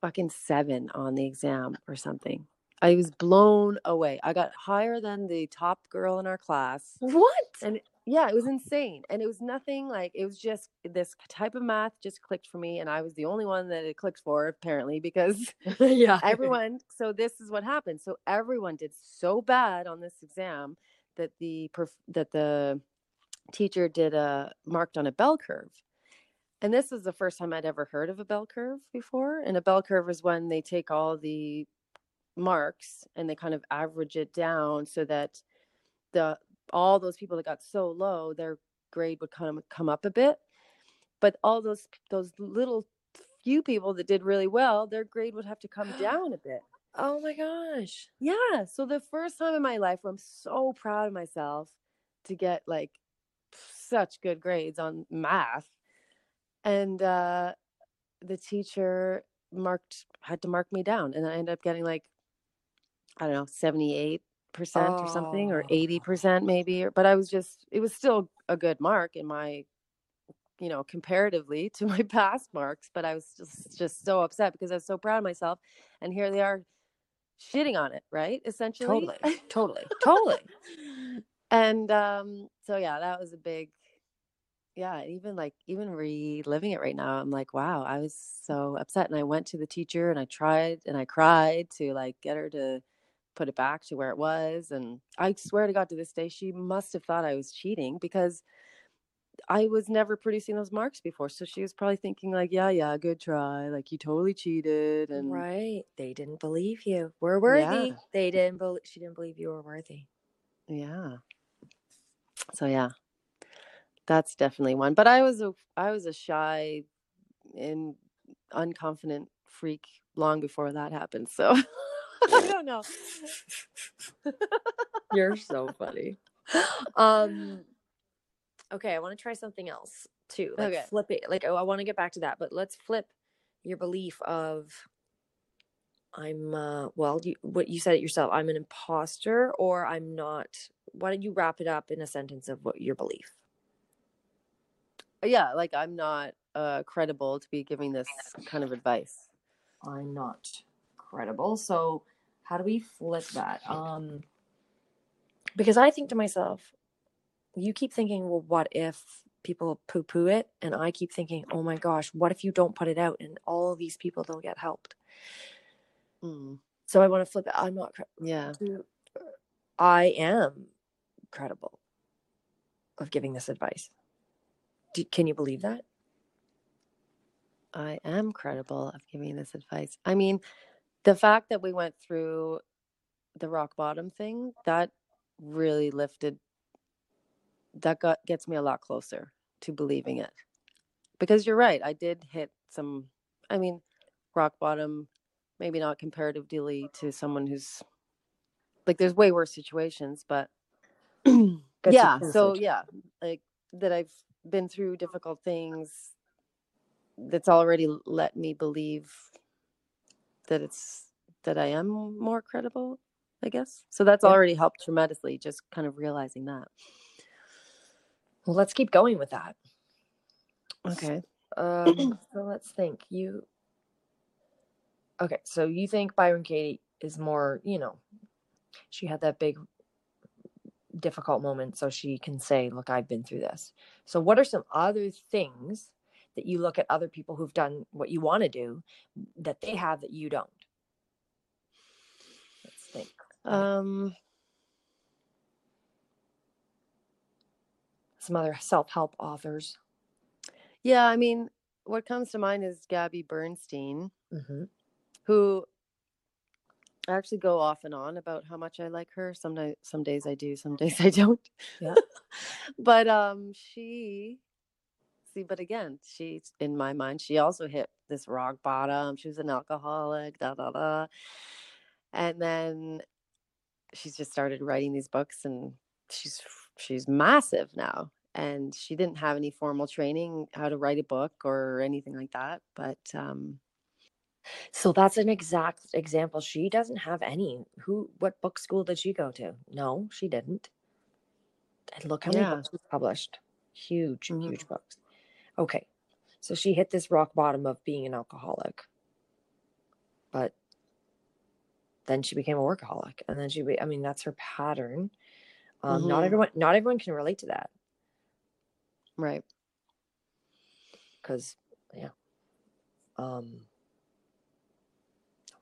fucking seven on the exam or something. I was blown away. I got higher than the top girl in our class. What? And yeah, it was insane. And it was nothing like it was just this type of math just clicked for me. And I was the only one that it clicked for, apparently, because yeah. everyone so this is what happened. So everyone did so bad on this exam that the that the teacher did a marked on a bell curve. And this is the first time I'd ever heard of a bell curve before. And a bell curve is when they take all the marks and they kind of average it down so that the all those people that got so low their grade would kind of come up a bit but all those those little few people that did really well their grade would have to come down a bit Oh my gosh. yeah so the first time in my life where i'm so proud of myself to get like such good grades on math and uh the teacher marked had to mark me down and i ended up getting like i don't know 78 percent or something or Oh. 80 percent maybe or, but i was just it was still a good mark in my you know comparatively to my past marks but i was just just so upset because i was so proud of myself and here they are shitting on it right essentially Totally. Totally. Totally. and um so yeah that was a big yeah, even like even reliving it right now, I'm like, wow, I was so upset. And I went to the teacher and I tried and I cried to like get her to put it back to where it was. And I swear to God, to this day, she must have thought I was cheating because I was never producing those marks before. So she was probably thinking, like, yeah, yeah, good try. Like, you totally cheated. And right. They didn't believe you were worthy. Yeah. They didn't believe, she didn't believe you were worthy. yeah. So, yeah, that's definitely one. But I was a, I was a shy and unconfident freak long before that happened. So I don't know. You're so funny. Um okay, I want to try something else too. Like Okay. flip it. Like oh, I want to get back to that, but let's flip your belief of I'm uh well, you what you said it yourself. I'm an imposter or I'm not. Why don't you wrap it up in a sentence of what your belief? yeah, like I'm not uh, credible to be giving this kind of advice. I'm not credible. So how do we flip that? Um because I think to myself, you keep thinking, well, what if people poo poo it? And I keep thinking, oh my gosh, what if you don't put it out and all these people don't get helped? Mm, So I want to flip it. I'm not, cre- yeah. I am credible of giving this advice. Do, can you believe that? I am credible of giving this advice. I mean, the fact that we went through the rock bottom thing, that really lifted that got gets me a lot closer to believing it. Because you're right, I did hit some I mean, rock bottom, maybe not comparatively to someone who's like there's way worse situations, but yeah, so yeah, like that I've been through difficult things that's already let me believe that it's that I am more credible, I guess. So that's Yeah. already helped tremendously just kind of realizing that. Well, let's keep going with that. Okay. Um, so let's think. You okay? So you think Byron Katie is more, you know, she had that big difficult moment, so she can say, "Look, I've been through this." So, what are some other things that you look at other people who've done what you want to do that they have that you don't? Let's think. Um Some other self-help authors. yeah, I mean, what comes to mind is Gabby Bernstein, Mm-hmm. who I actually go off and on about how much I like her. Some some days I do, some days I don't. Yeah. but um she see, but again, she's in my mind, she also hit this rock bottom. She was an alcoholic, da da da. And then she's just started writing these books and she's she's massive now. And she didn't have any formal training how to write a book or anything like that. But um So that's an exact example. She doesn't have any. Who? What book school did she go to? No, she didn't. And look how many Yeah. books she's published. Huge, Mhm. huge books. Okay, so she hit this rock bottom of being an alcoholic, but then she became a workaholic, and then she. Be, I mean, that's her pattern. Um, Not Mhm. everyone. Not everyone can relate to that right. because, yeah. Um.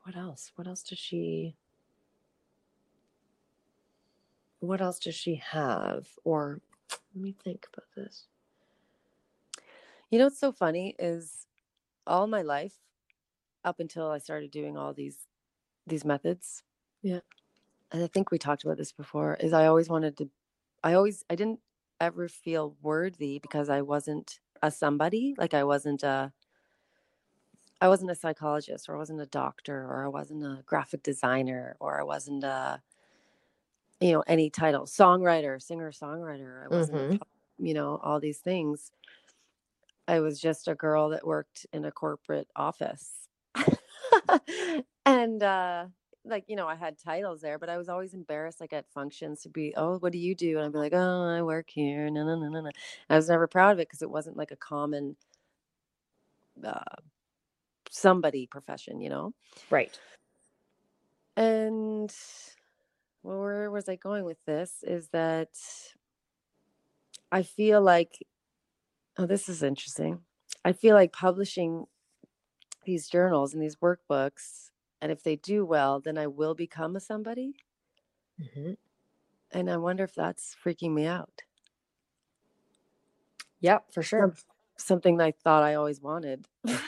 What else? What else does she? What else does she have? Or let me think about this. You know what's so funny is all my life up until I started doing all these these methods. Yeah. And I think we talked about this before is I always wanted to I always I didn't ever feel worthy because I wasn't a somebody, like I wasn't a I wasn't a psychologist or I wasn't a doctor or I wasn't a graphic designer or I wasn't a you know any title, songwriter, singer songwriter. I wasn't a Mhm. you know all these things. I was just a girl that worked in a corporate office. and uh like, you know, I had titles there, but I was always embarrassed like at functions to be, oh, what do you do? And I'd be like, oh, I work here. No, no, no, no, no. I was never proud of it because it wasn't like a common uh somebody profession, you know? Right. And well, where was I going with this? Is that I feel like Oh, this is interesting. I feel like publishing these journals and these workbooks, and if they do well, then I will become a somebody. Mm-hmm. And I wonder if that's freaking me out. Yep, for sure. Some- something I thought I always wanted. but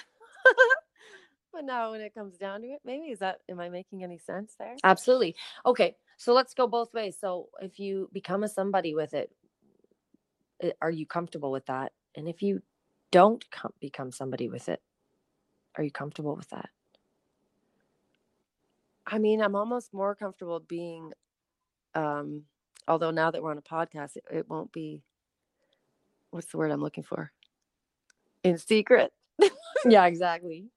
now when it comes down to it, maybe is that am I making any sense there? Absolutely. Okay, so let's go both ways. So if you become a somebody with it, are you comfortable with that? And if you don't com- become somebody with it, are you comfortable with that? I mean, I'm almost more comfortable being um although now that we're on a podcast, it, it won't be what's the word I'm looking for? In secret. Yeah, exactly.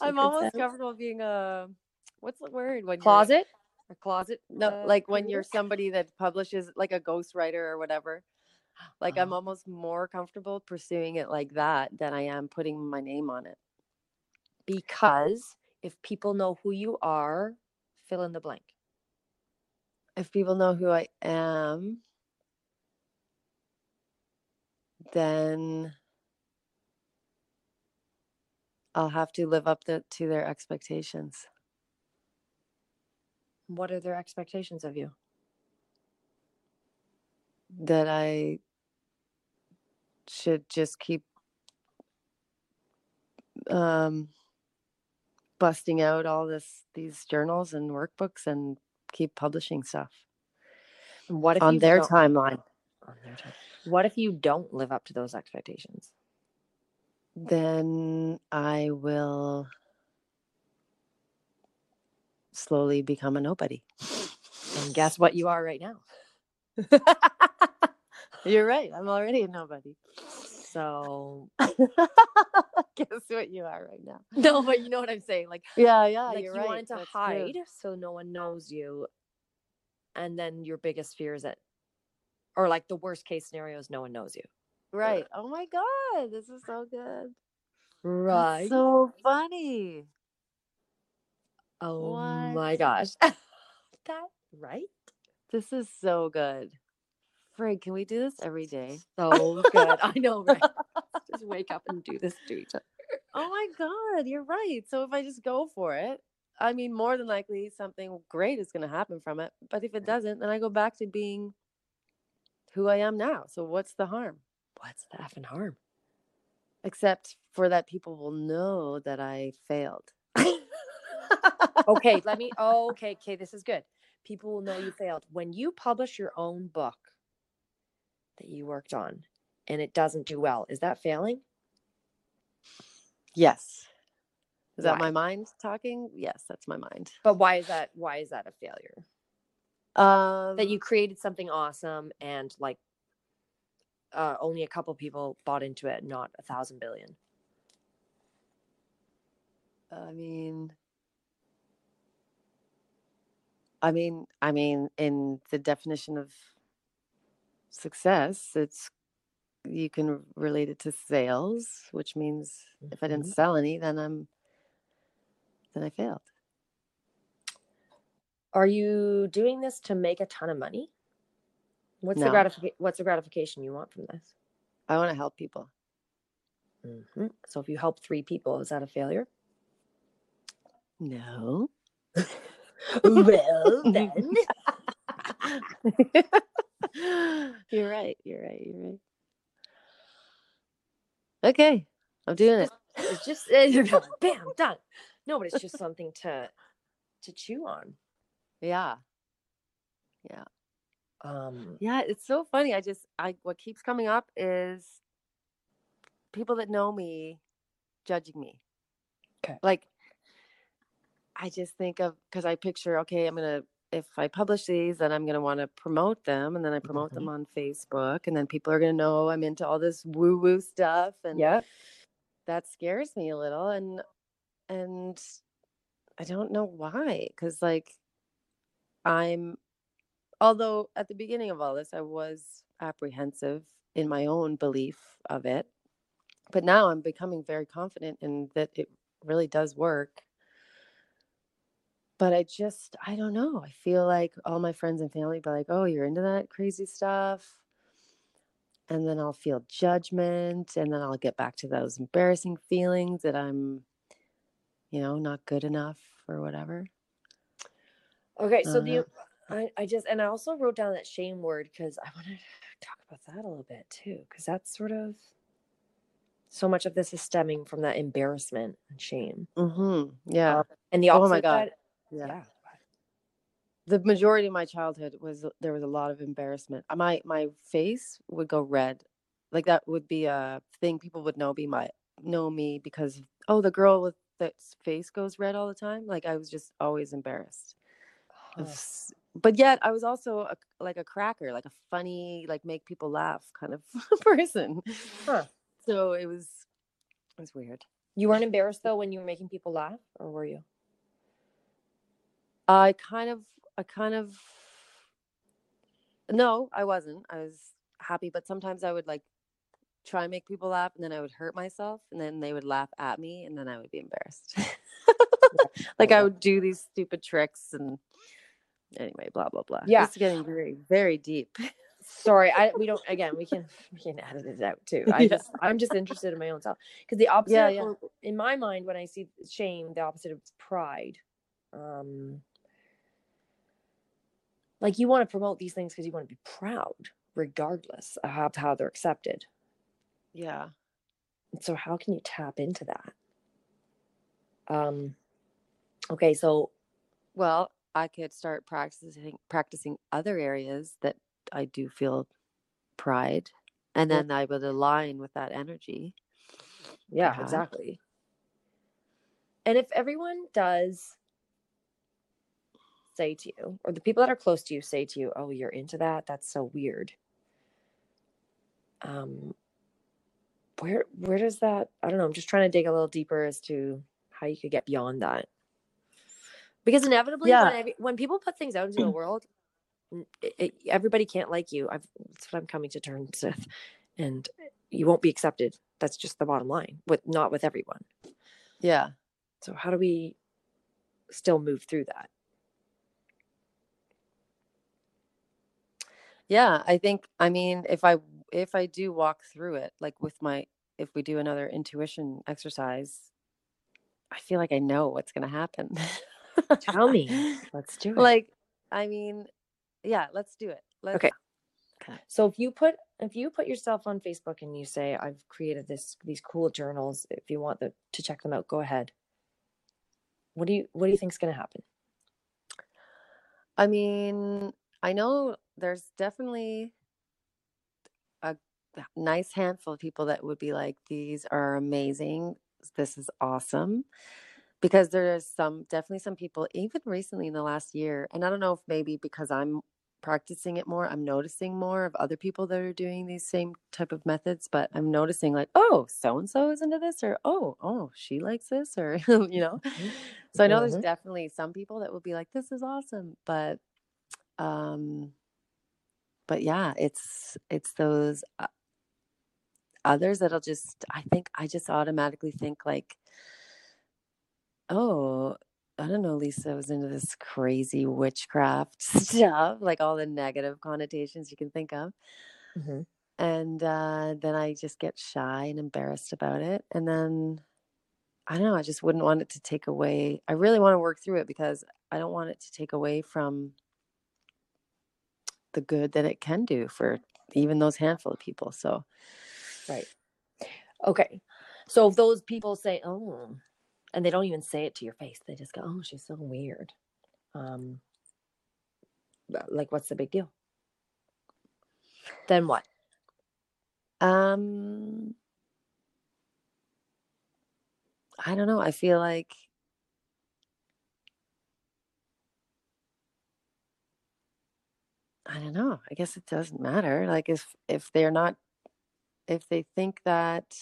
I'm almost comfortable being a what's the word when closet. a closet no uh, like when you're somebody that publishes like a ghostwriter or whatever like i'm Oh. almost more comfortable pursuing it like that than i am putting my name on it because if people know who you are, fill in the blank. if people know who i am then i'll have to live up to, to their expectations What are their expectations of you? that i should just keep um busting out all this these journals and workbooks and keep publishing stuff What if on their timeline on their time? What if you don't live up to those expectations? then i will slowly become a nobody And guess what you are right now. you're right i'm already a nobody So guess what you are right now no, but you know what I'm saying. Like, yeah yeah like you're you right wanted to That's true. hide so no one knows you, and then your biggest fear is that, or like the worst case scenario is no one knows you. right oh my god this is so good Right. That's so funny oh What? my gosh. that right? This is so good. Frig, can we do this every day? So good. I know, right? Just wake up and do this to each other. Oh my God, you're right. So if I just go for it, I mean, more than likely something great is going to happen from it. But if it doesn't, then I go back to being who I am now. So what's the harm? What's the effing harm? Except for that people will know that I failed. okay, let me. Okay, okay, this is good. People will know you failed when you publish your own book that you worked on, and it doesn't do well. Is that failing? Yes. Is that my mind talking? Yes, that's my mind. But why is that? Why is that a failure? Um, That you created something awesome and like uh, only a couple people bought into it, not a thousand billion. I mean, I mean, I mean, in the definition of success, it's you can relate it to sales, which means if I didn't Mhm. sell any, then I'm then I failed. Are you doing this to make a ton of money? What's the gratification? What's the gratification you want from this? I want to help people. Mhm. So if you help three people, is that a failure? No. well, then. you're right. You're right. You're right. Okay, I'm doing it. it's just uh, bam done. No, but it's just something to to chew on. Yeah. Yeah. Um, Yeah, it's so funny. I just I what keeps coming up is people that know me judging me. 'Kay. Like I just think of because I picture, okay, I'm gonna if I publish these, then I'm gonna want to promote them, and then I promote them mm-hmm. on Facebook, and then people are gonna know I'm into all this woo woo stuff, and yeah. that scares me a little, and and I don't know why, because like I'm although at the beginning of all this I was apprehensive in my own belief of it. But now I'm becoming very confident in that it really does work. But I just I don't know. I feel like all my friends and family be like, "Oh, you're into that crazy stuff." and then I'll feel judgment and then I'll get back to those embarrassing feelings that I'm you know, not good enough or whatever. Okay, so Uh, you I, I just and I also wrote down that shame word because I wanted to talk about that a little bit too, because that's sort of so much of this is stemming from that embarrassment and shame. mhm, yeah. Um, and the Oh opposite my of God. that- yeah. yeah. the majority of my childhood was there was a lot of embarrassment. Uh, My my face would go red, like that would be a thing people would know be my know me because oh the girl with that face goes red all the time. Like I was just always embarrassed. s- But yet I was also a, like a cracker, like a funny, like make people laugh kind of person. Huh. So it was it was weird. You weren't embarrassed though when you were making people laugh, or were you? I kind of, I kind of, no, I wasn't. I was happy, but sometimes I would like try and make people laugh and then I would hurt myself and then they would laugh at me and then I would be embarrassed. like I would do these stupid tricks and anyway, blah, blah, blah. Yeah. It's getting very, very deep. Sorry, I we don't again we can we can edit it out too. I Yeah. just I'm just interested in my own self. Because the opposite Yeah, yeah. or in my mind when I see shame, the opposite of pride. Um like you want to promote these things because you want to be proud, regardless of how, they're accepted. Yeah. So how can you tap into that? Um okay, so Well, I could start practicing practicing other areas that I do feel pride and Yeah. then I would align with that energy. Yeah, Perhaps. exactly. And if everyone does say to you, or the people that are close to you say to you, "Oh, you're into that? That's so weird." Um, where where does that? I don't know. I'm just trying to dig a little deeper as to how you could get beyond that. Because inevitably, Yeah. when every, when people put things out into the world, it, it, everybody can't like you. I've that's what I'm coming to terms with, and you won't be accepted. That's just the bottom line. With not with everyone. Yeah. So how do we still move through that? Yeah, I think I mean if I if I do walk through it like with my if we do another intuition exercise, I feel like I know what's going to happen. Tell me. Let's do it. Like I mean, yeah, let's do it. Let's, Okay. Okay. So if you put if you put yourself on Facebook and you say I've created this these cool journals, if you want the, to check them out, go ahead. What do you what do you think's going to happen? I mean, I know there's definitely a nice handful of people that would be like, these are amazing. This is awesome. Because there's some, definitely some people, even recently in the last year, and I don't know if maybe because I'm practicing it more, I'm noticing more of other people that are doing these same type of methods, but I'm noticing like, oh, so and so is into this, or oh, oh, she likes this, or, you know. So I know there's Mhm. definitely some people that will be like, this is awesome. But um but yeah, it's it's those uh, others that'll just I think I just automatically think like, oh, I don't know, Lisa was into this crazy witchcraft stuff, like all the negative connotations you can think of. Mhm. And uh, then I just get shy and embarrassed about it. And then I don't know, I just wouldn't want it to take away. I really want to work through it because I don't want it to take away from the good that it can do for even those handful of people. So, Right. Okay. So if those people say, "Oh," and they don't even say it to your face, they just go, "Oh, she's so weird." Um like what's the big deal? Then what? um, I don't know. I feel like I don't know. I guess it doesn't matter. Like if if they're not if they think that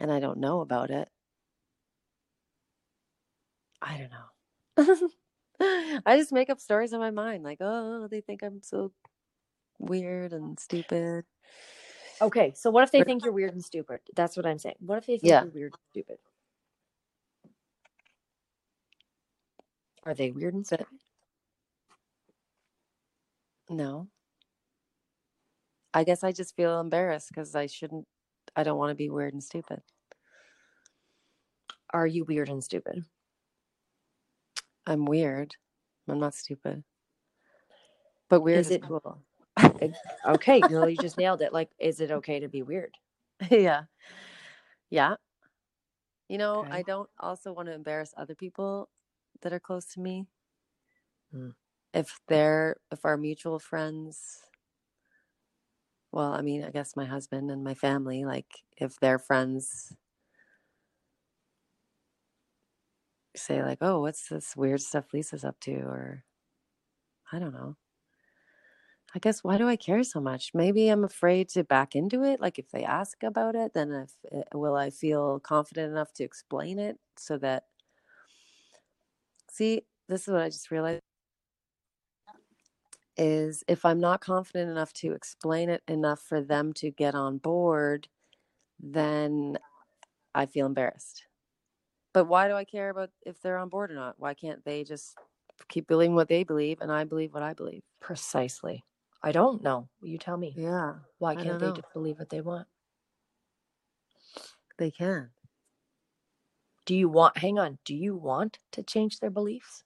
and I don't know about it. I don't know. I just make up stories in my mind like, "Oh, they think I'm so weird and stupid." Okay, so what if they think you're weird and stupid? That's what I'm saying. What if they think Yeah. you're weird and stupid? Are they weird and stupid? No. I guess I just feel embarrassed because I shouldn't. I don't want to be weird and stupid. Are you weird and stupid? I'm weird. I'm not stupid. But weird Is is, it- cool. Okay, no, you just nailed it. Like, is it okay to be weird? yeah. Yeah. You know, Okay. I don't also want to embarrass other people that are close to me. Mm. If they're, if our mutual friends, well, I mean, I guess my husband and my family, like if their friends say, like, oh, what's this weird stuff Lisa's up to? Or I don't know. I guess why do I care so much? Maybe I'm afraid to back into it. Like if they ask about it, then if eh, will I feel confident enough to explain it so that See, this is what I just realized is if I'm not confident enough to explain it enough for them to get on board, then I feel embarrassed. But why do I care about if they're on board or not? Why can't they just keep believing what they believe and I believe what I believe? Precisely. I don't know. You tell me. Yeah, Why can't they just believe what they want? they can. Do you want, hang on, do you want to change their beliefs?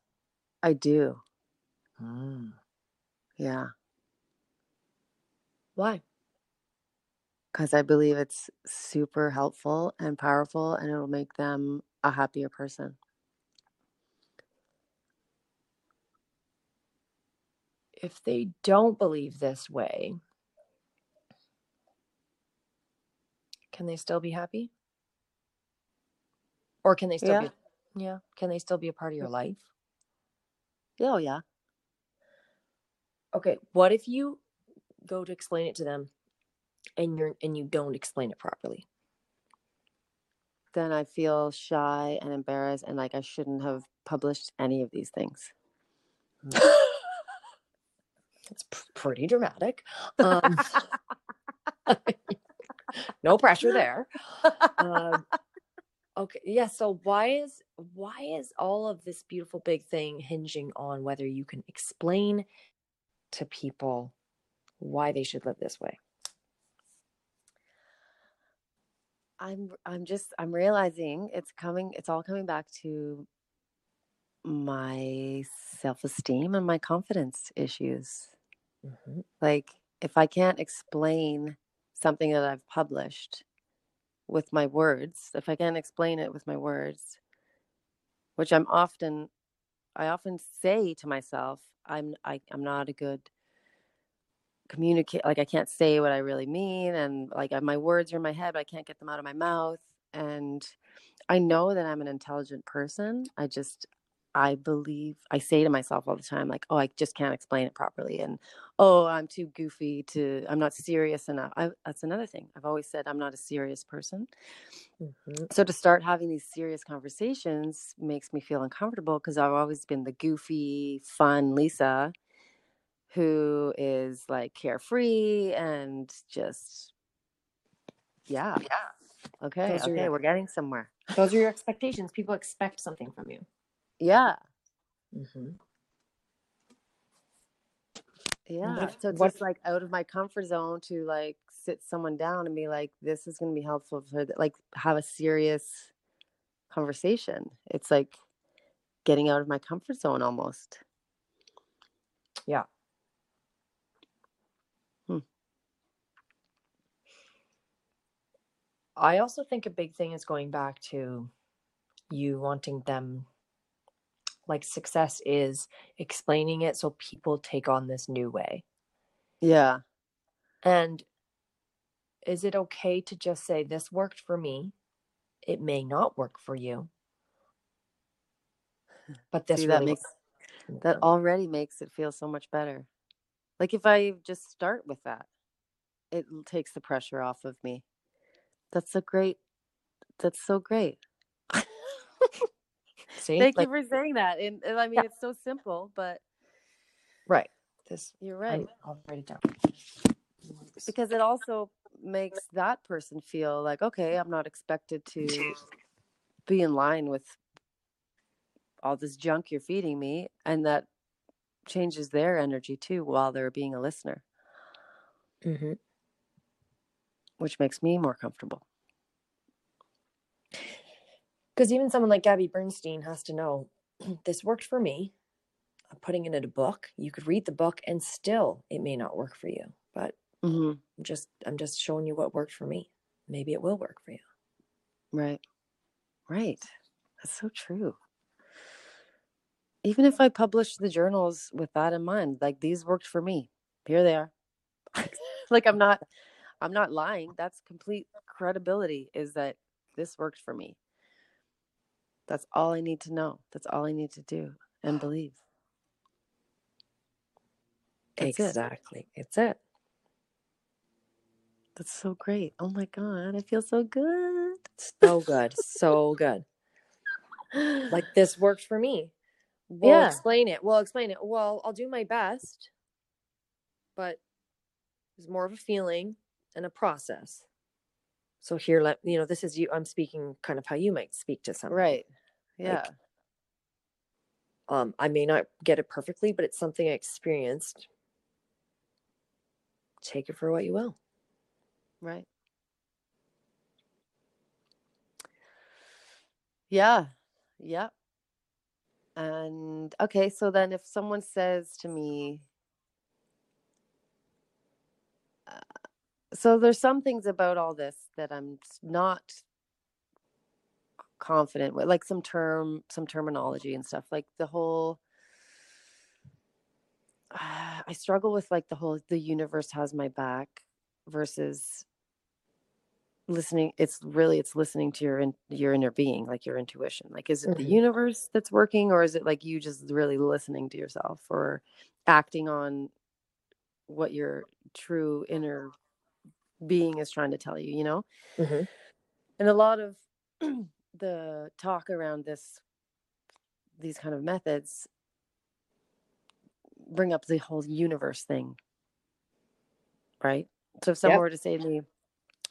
I do. Mm. Yeah. Why? Because I believe it's super helpful and powerful and it'll make them a happier person. If they don't believe this way, can they still be happy? Or can they still Yeah. be, yeah, can they still be a part of your life? Oh, yeah. Okay, what if you go to explain it to them and you're and you don't explain it properly? Then I feel shy and embarrassed and like I shouldn't have published any of these things. It's pr- pretty dramatic. Um, no pressure there. Um, okay, yeah. So why is why is all of this beautiful big thing hinging on whether you can explain to people why they should live this way? I'm I'm just I'm realizing it's coming it's all coming back to my self-esteem and my confidence issues. Mhm. Like if I can't explain something that I've published with my words, if I can't explain it with my words, which I'm often I often say to myself, I'm I, I'm not a good communicate like I can't say what I really mean and like my words are in my head but I can't get them out of my mouth and I know that I'm an intelligent person. I just I believe I say to myself all the time like oh I just can't explain it properly and oh I'm too goofy to I'm not serious enough. I, that's another thing. I've always said I'm not a serious person. Mhm. So to start having these serious conversations makes me feel uncomfortable because I've always been the goofy, fun Lisa who is like carefree and just yeah. Yeah. Okay, Those okay, your- we're getting somewhere. Those are your expectations. People expect something from you. Yeah. mm-hmm. Yeah. so it's what- just like out of my comfort zone to like sit someone down and be like, this is gonna be helpful for like have a serious conversation. It's like getting out of my comfort zone almost. Yeah. Hmm. I also think a big thing is going back to you wanting them like success is explaining it so people take on this new way. Yeah. And is it okay to just say this worked for me? It may not work for you. But this See, that really makes worked that already makes it feel so much better. Like if I just start with that, it takes the pressure off of me. That's so great. That's so great. See? Thank Like, you for saying that. And, and I mean, Yeah. it's so simple, but right. This you're right. I'll write it down. Because it also makes that person feel like, okay, I'm not expected to be in line with all this junk you're feeding me. And that changes their energy too while they're being a listener. Mhm. which makes me more comfortable. Because even someone like Gabby Bernstein has to know this worked for me. I'm putting it in a book. You could read the book and still it may not work for you. But Mm-hmm. I'm just I'm just showing you what worked for me. Maybe it will work for you. Right. Right. That's so true. Even if I publish the journals with that in mind, like these worked for me. Here they are. like I'm not I'm not lying. That's complete credibility is that this worked for me. That's all I need to know. That's all I need to do and believe. That's it. exactly. It's it. That's so great. Oh my god, I feel so good. So good. so good. Like this worked for me. We'll Yeah. explain it. We'll explain it. Well, I'll do my best, but it's more of a feeling and a process. So here, let you know, this is you. I'm speaking kind of how you might speak to someone. right. Yeah. Um, I may not get it perfectly, but it's something I experienced. Take it for what you will. Right. Yeah. yeah And okay, so then if someone says to me, uh, so there's some things about all this that I'm not confident with, like some term, some terminology and stuff, like the whole. I struggle with like the whole the universe has my back versus listening it's really it's listening to your in, your inner being like your intuition like is it the Mhm. universe that's working or is it like you just really listening to yourself or acting on what your true inner being is trying to tell you you know Mhm. and a lot of the talk around this these kind of methods bring up the whole universe thing right so if someone Yep. were to say to me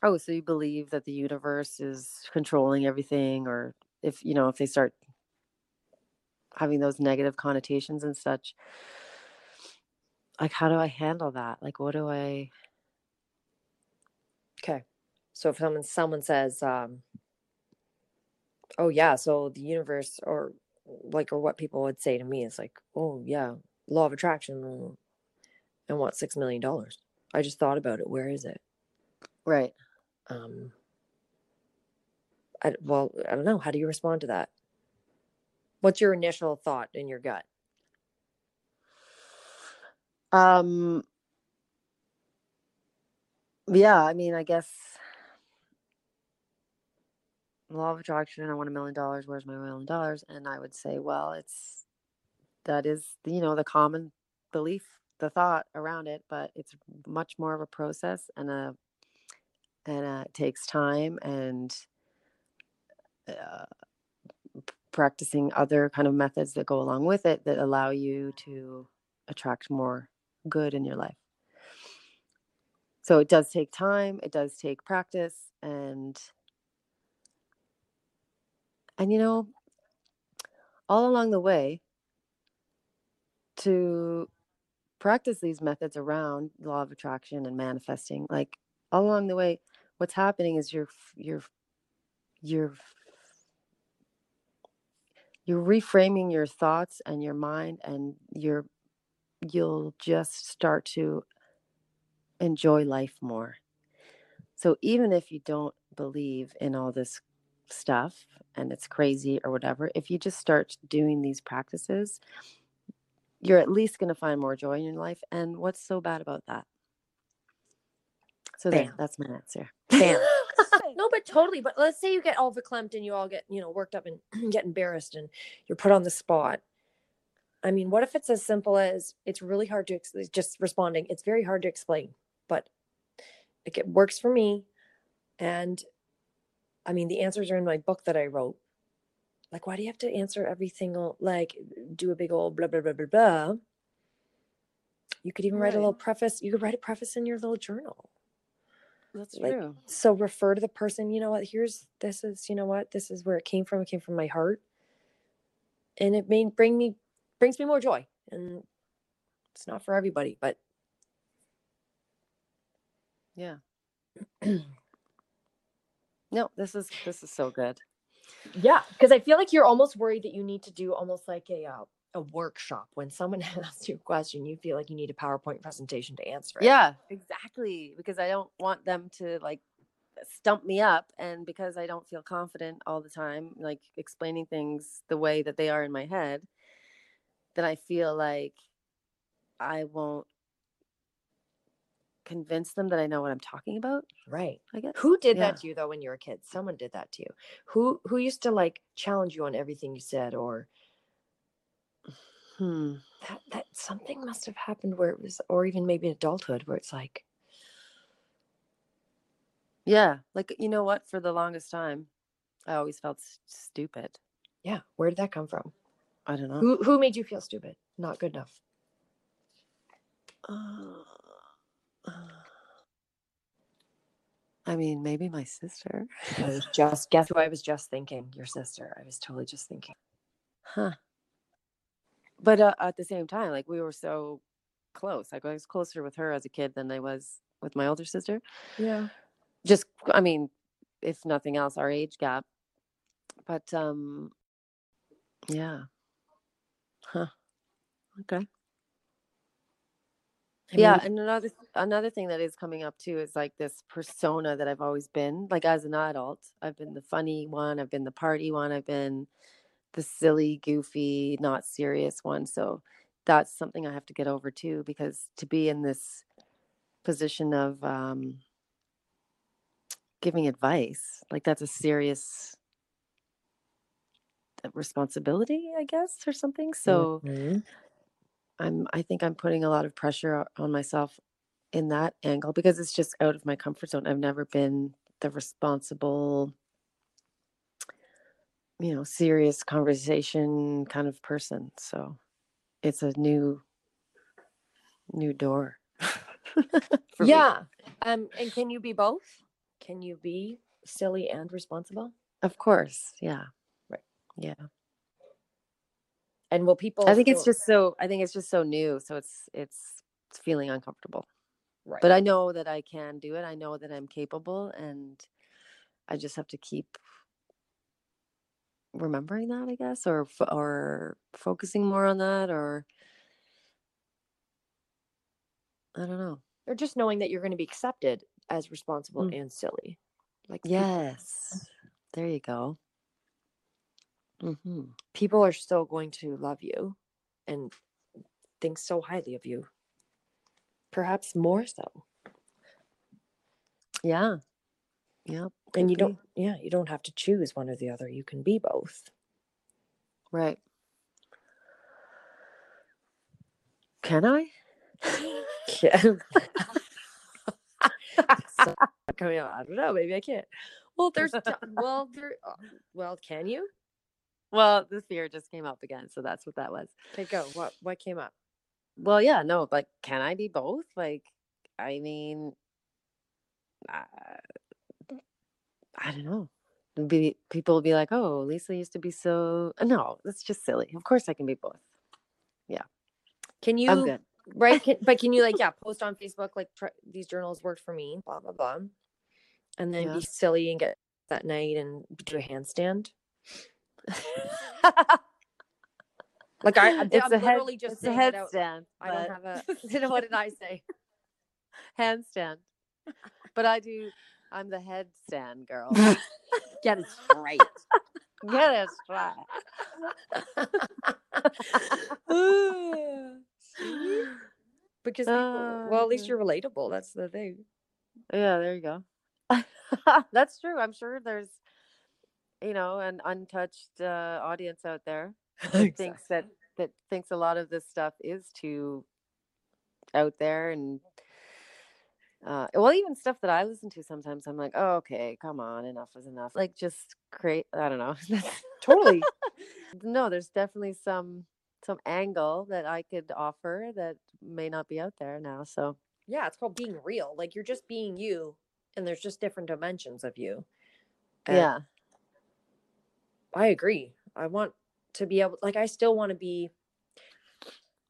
oh so you believe that the universe is controlling everything or if you know if they start having those negative connotations and such like how do i handle that like what do i Okay. So if someone someone says, um, "Oh yeah," so the universe, or like, or what people would say to me is like, "Oh yeah, law of attraction," and want six million dollars. I just thought about it. Where is it? right Um, I, well, I don't know. How do you respond to that? What's your initial thought in your gut? um yeah i mean i guess law of attraction i want a million dollars where's my million dollars? And i would say well it's that is you know the common belief the thought around it but it's much more of a process and a and uh, it takes time and uh, practicing other kind of methods that go along with it that allow you to attract more good in your life. So it does take time it does take practice and and you know all along the way to practice these methods around law of attraction and manifesting like all along the way what's happening is you're you're you're you're reframing your thoughts and your mind and you're you'll just start to enjoy life more. So even if you don't believe in all this stuff and it's crazy or whatever if you just start doing these practices you're at least going to find more joy in your life and what's so bad about that so there that's my answer Bam. no, but totally. But let's say you get all verklempt and you all get, you know, worked up and get embarrassed and you're put on the spot. I mean, what if it's as simple as it's really hard to ex- just responding? It's very hard to explain, but it works for me. And I mean, the answers are in my book that I wrote. Like, why do you have to answer every single, Like, do a big old blah, blah, blah, blah, blah. You could even write a little preface. You could write a preface in your little journal that's like, true so refer to the person you know what here's this is you know what this is where it came from it came from my heart and it may bring me brings me more joy and it's not for everybody but yeah No, this is this is so good. Yeah, because I feel like you're almost worried that you need to do almost like a uh, a workshop when someone asks you a question, you feel like you need a PowerPoint presentation to answer it. Yeah, exactly. Because I don't want them to like stump me up and because I don't feel confident all the time, like explaining things the way that they are in my head, then I feel like I won't convince them that I know what I'm talking about. Right. I guess. Who did Yeah. that to you though when you were a kid? Someone did that to you. Who who used to like challenge you on everything you said or Hmm. that that something must have happened where it was or even maybe in adulthood where it's like Yeah. Like, you know what? For the longest time, I always felt s- stupid. yeah, where did that come from? I don't know. Who who made you feel stupid? Not good enough. Uh, I mean, maybe my sister. I was just guess who I was just thinking? Your sister. I was totally just thinking. Huh. But uh, at the same time, like we were so close. Like I was closer with her as a kid than I was with my older sister. Yeah. Just, I mean, if nothing else, our age gap. But um, yeah. Huh. Okay. I yeah, mean, and another another thing that is coming up too is like this persona that I've always been. Like as an adult, I've been the funny one, I've been the party one, I've been the silly, goofy, not serious one. So that's something I have to get over too because to be in this position of um giving advice, like that's a serious responsibility, I guess, or something. So Mhm. I'm I think I'm putting a lot of pressure on myself in that angle because it's just out of my comfort zone. I've never been the responsible, you know, serious conversation kind of person. So it's a new new door. for me. yeah. Um and can you be both? Can you be silly and responsible? Of course. Yeah. Right. Yeah. And will people I think it's just so I think it's just so new. So it's it's it's feeling uncomfortable. right. But I know that I can do it. I know that I'm capable and I just have to keep remembering that, I guess, or or focusing more on that or I don't know. or just knowing that you're going to be accepted as responsible Mm. and silly. Like Yes. There you go. Hmm people are still going to love you and think so highly of you. Perhaps more so. Yeah. yeah and you could don't yeah, you don't have to choose one or the other. You can be both. Right. Can I? Yeah. So, coming out, I don't know, maybe I can't. Well, there's t- well, there uh, well, can you? Well, the fear just came up again, so that's what that was. Okay, go. What what came up? Well, yeah, no, like, can I be both? Like, I mean, uh, I don't know. Be people will be like, "Oh, Lisa used to be so." No, that's just silly. Of course, I can be both. Yeah. Can you I'm good. right? Can, but can you like yeah, post on Facebook like tr- these journals worked for me, blah blah blah, and then Yeah. be silly and get that night and do a handstand. Like I, I'm, it's I'm a head, just it's a saying it out. headstand. I don't have a. You know what did I say? handstand. But I do. I'm the headstand girl. Get it straight. Get it straight. Because people, well, at least Uh. you're relatable. That's the thing. Yeah, there you go. That's true. I'm sure there's, you know, an untouched uh, audience out there that thinks that that thinks a lot of this stuff is too out there and uh, well, even stuff that I listen to sometimes, I'm like, oh, okay, come on, enough is enough. Like, just create. I don't know. totally. no, there's definitely some some angle that I could offer that may not be out there now. So Yeah, it's called being real. Like you're just being you, and there's just different dimensions of you. And yeah, I agree. I want to be able, like, I still want to be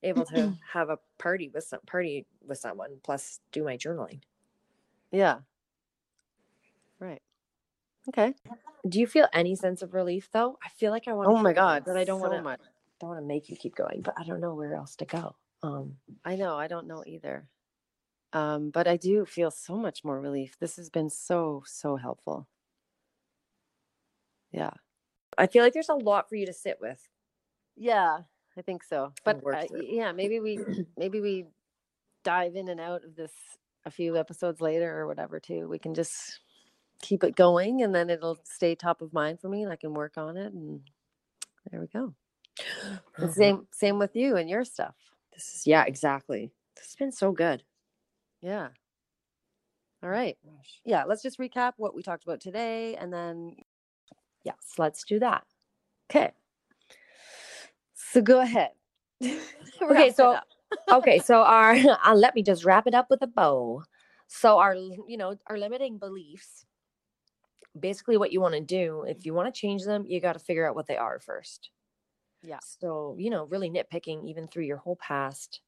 able to have a party with some party with someone, plus do my journaling. yeah, right. Okay. Do you feel any sense of relief though? I feel like I want. Oh my God. but I don't so want to. Don't want to make you keep going, but I don't know where else to go. Um, I know. I don't know either. Um, but I do feel so much more relief. This has been so, so helpful. Yeah. I feel like there's a lot for you to sit with. Yeah, I think so. But uh, yeah, maybe we maybe we dive in and out of this a few episodes later or whatever too. We can just keep it going and then it'll stay top of mind for me and I can work on it and there we go. And same same with you and your stuff. This is yeah, exactly. This has been so good. Yeah. All right. Yeah, let's just recap what we talked about today and then Yes, let's do that. okay. So go ahead. Okay, so okay, so our uh, let me just wrap it up with a bow. So our you know our limiting beliefs. Basically, what you want to do if you want to change them, you got to figure out what they are first. Yeah. So you know, really nitpicking even through your whole past.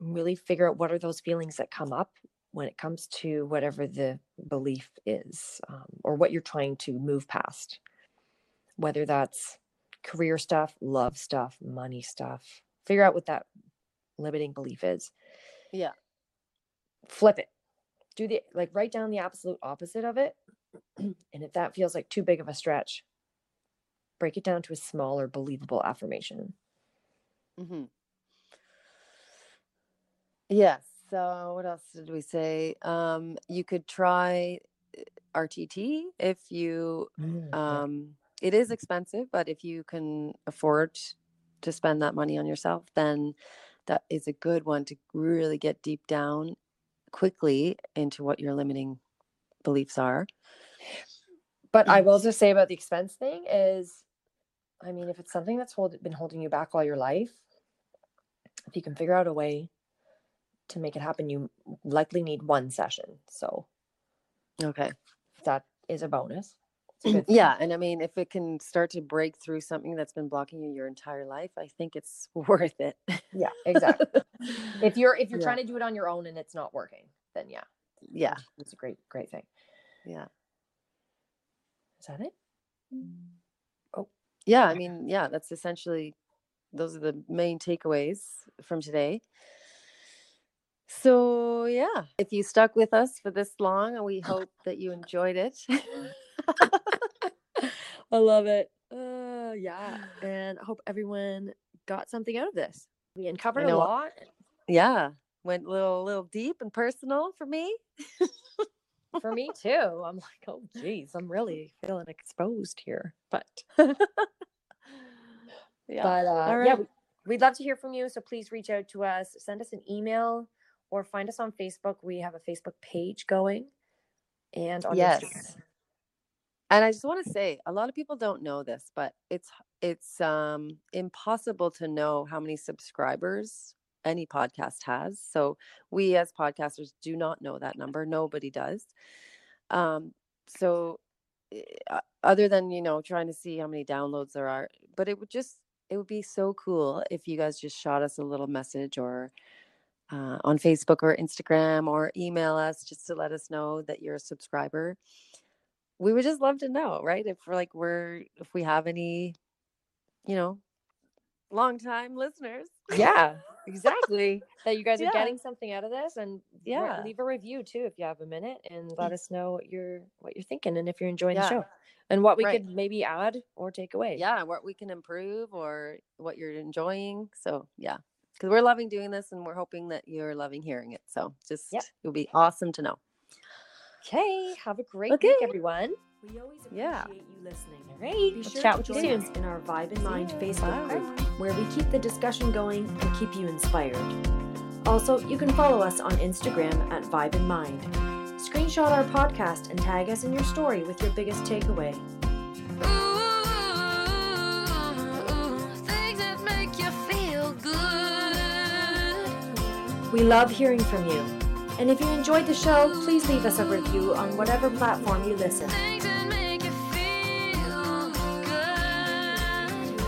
Really figure out what are those feelings that come up when it comes to whatever the belief is, um, or what you're trying to move past. Whether that's career stuff, love stuff, money stuff. Figure out what that limiting belief is. Yeah. Flip it. Do the like write down the absolute opposite of it. and if that feels like too big of a stretch, break it down to a smaller, believable affirmation. Mm-hmm. Yes. So what else did we say? Um, you could try uh, RTT if you. Um, it is expensive, but if you can afford to spend that money on yourself, then that is a good one to really get deep down quickly into what your limiting beliefs are. but I will just say about the expense thing is, I mean, if it's something that's hold, been holding you back all your life, if you can figure out a way to make it happen, you likely need one session. So Okay. that is a bonus. A. Mm, yeah, and I mean, if it can start to break through something that's been blocking you your entire life, I think it's worth it. Yeah, exactly. if you're if you're Yeah. trying to do it on your own and it's not working, then yeah, yeah, it's a great great thing. yeah, Is that it? Oh, yeah. I mean, yeah, that's essentially those are the main takeaways from today. So yeah, if you stuck with us for this long, we hope that you enjoyed it. I love it. Uh, yeah, and I hope everyone got something out of this. We uncovered a lot. yeah, went a little little deep and personal for me. for me too. I'm like, oh geez, I'm really feeling exposed here. But Yeah. but uh, All yeah, we'd love to hear from you. So please reach out to us, send us an email, or find us on Facebook. We have a Facebook page going, and on Yes. Instagram. And I just want to say, a lot of people don't know this, but it's it's um impossible to know how many subscribers any podcast has. So we as podcasters do not know that number. Nobody does. Um so eh, other than, you know, trying to see how many downloads there are, but it would just it would be so cool if you guys just shot us a little message or uh, on Facebook or Instagram or email us just to let us know that you're a subscriber we would just love to know, right? If we're like we're if we have any, you know, long time listeners. Yeah, exactly. that you guys are Yeah. getting something out of this, and re- Yeah. leave a review too if you have a minute, and let us know what you're what you're thinking, and if you're enjoying Yeah. the show, and what we Right. could maybe add or take away. Yeah, what we can improve or what you're enjoying. So yeah. Because we're loving doing this and we're hoping that you're loving hearing it. So just Yep. it would be awesome to know. Okay. Have a great Okay. week, everyone. We always appreciate Yeah. you listening. All right. Be We'll sure chat to with you join soon. us in our Vibe and Mind. Facebook Bye. group, where we keep the discussion going and keep you inspired. Also, you can follow us on Instagram at Vibe and Mind. Screenshot our podcast and tag us in your story with your biggest takeaway. We love hearing from you. And if you enjoyed the show, please leave us a review on whatever platform you listen.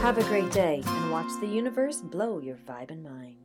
Have a great day and watch the universe blow your vibe and mind.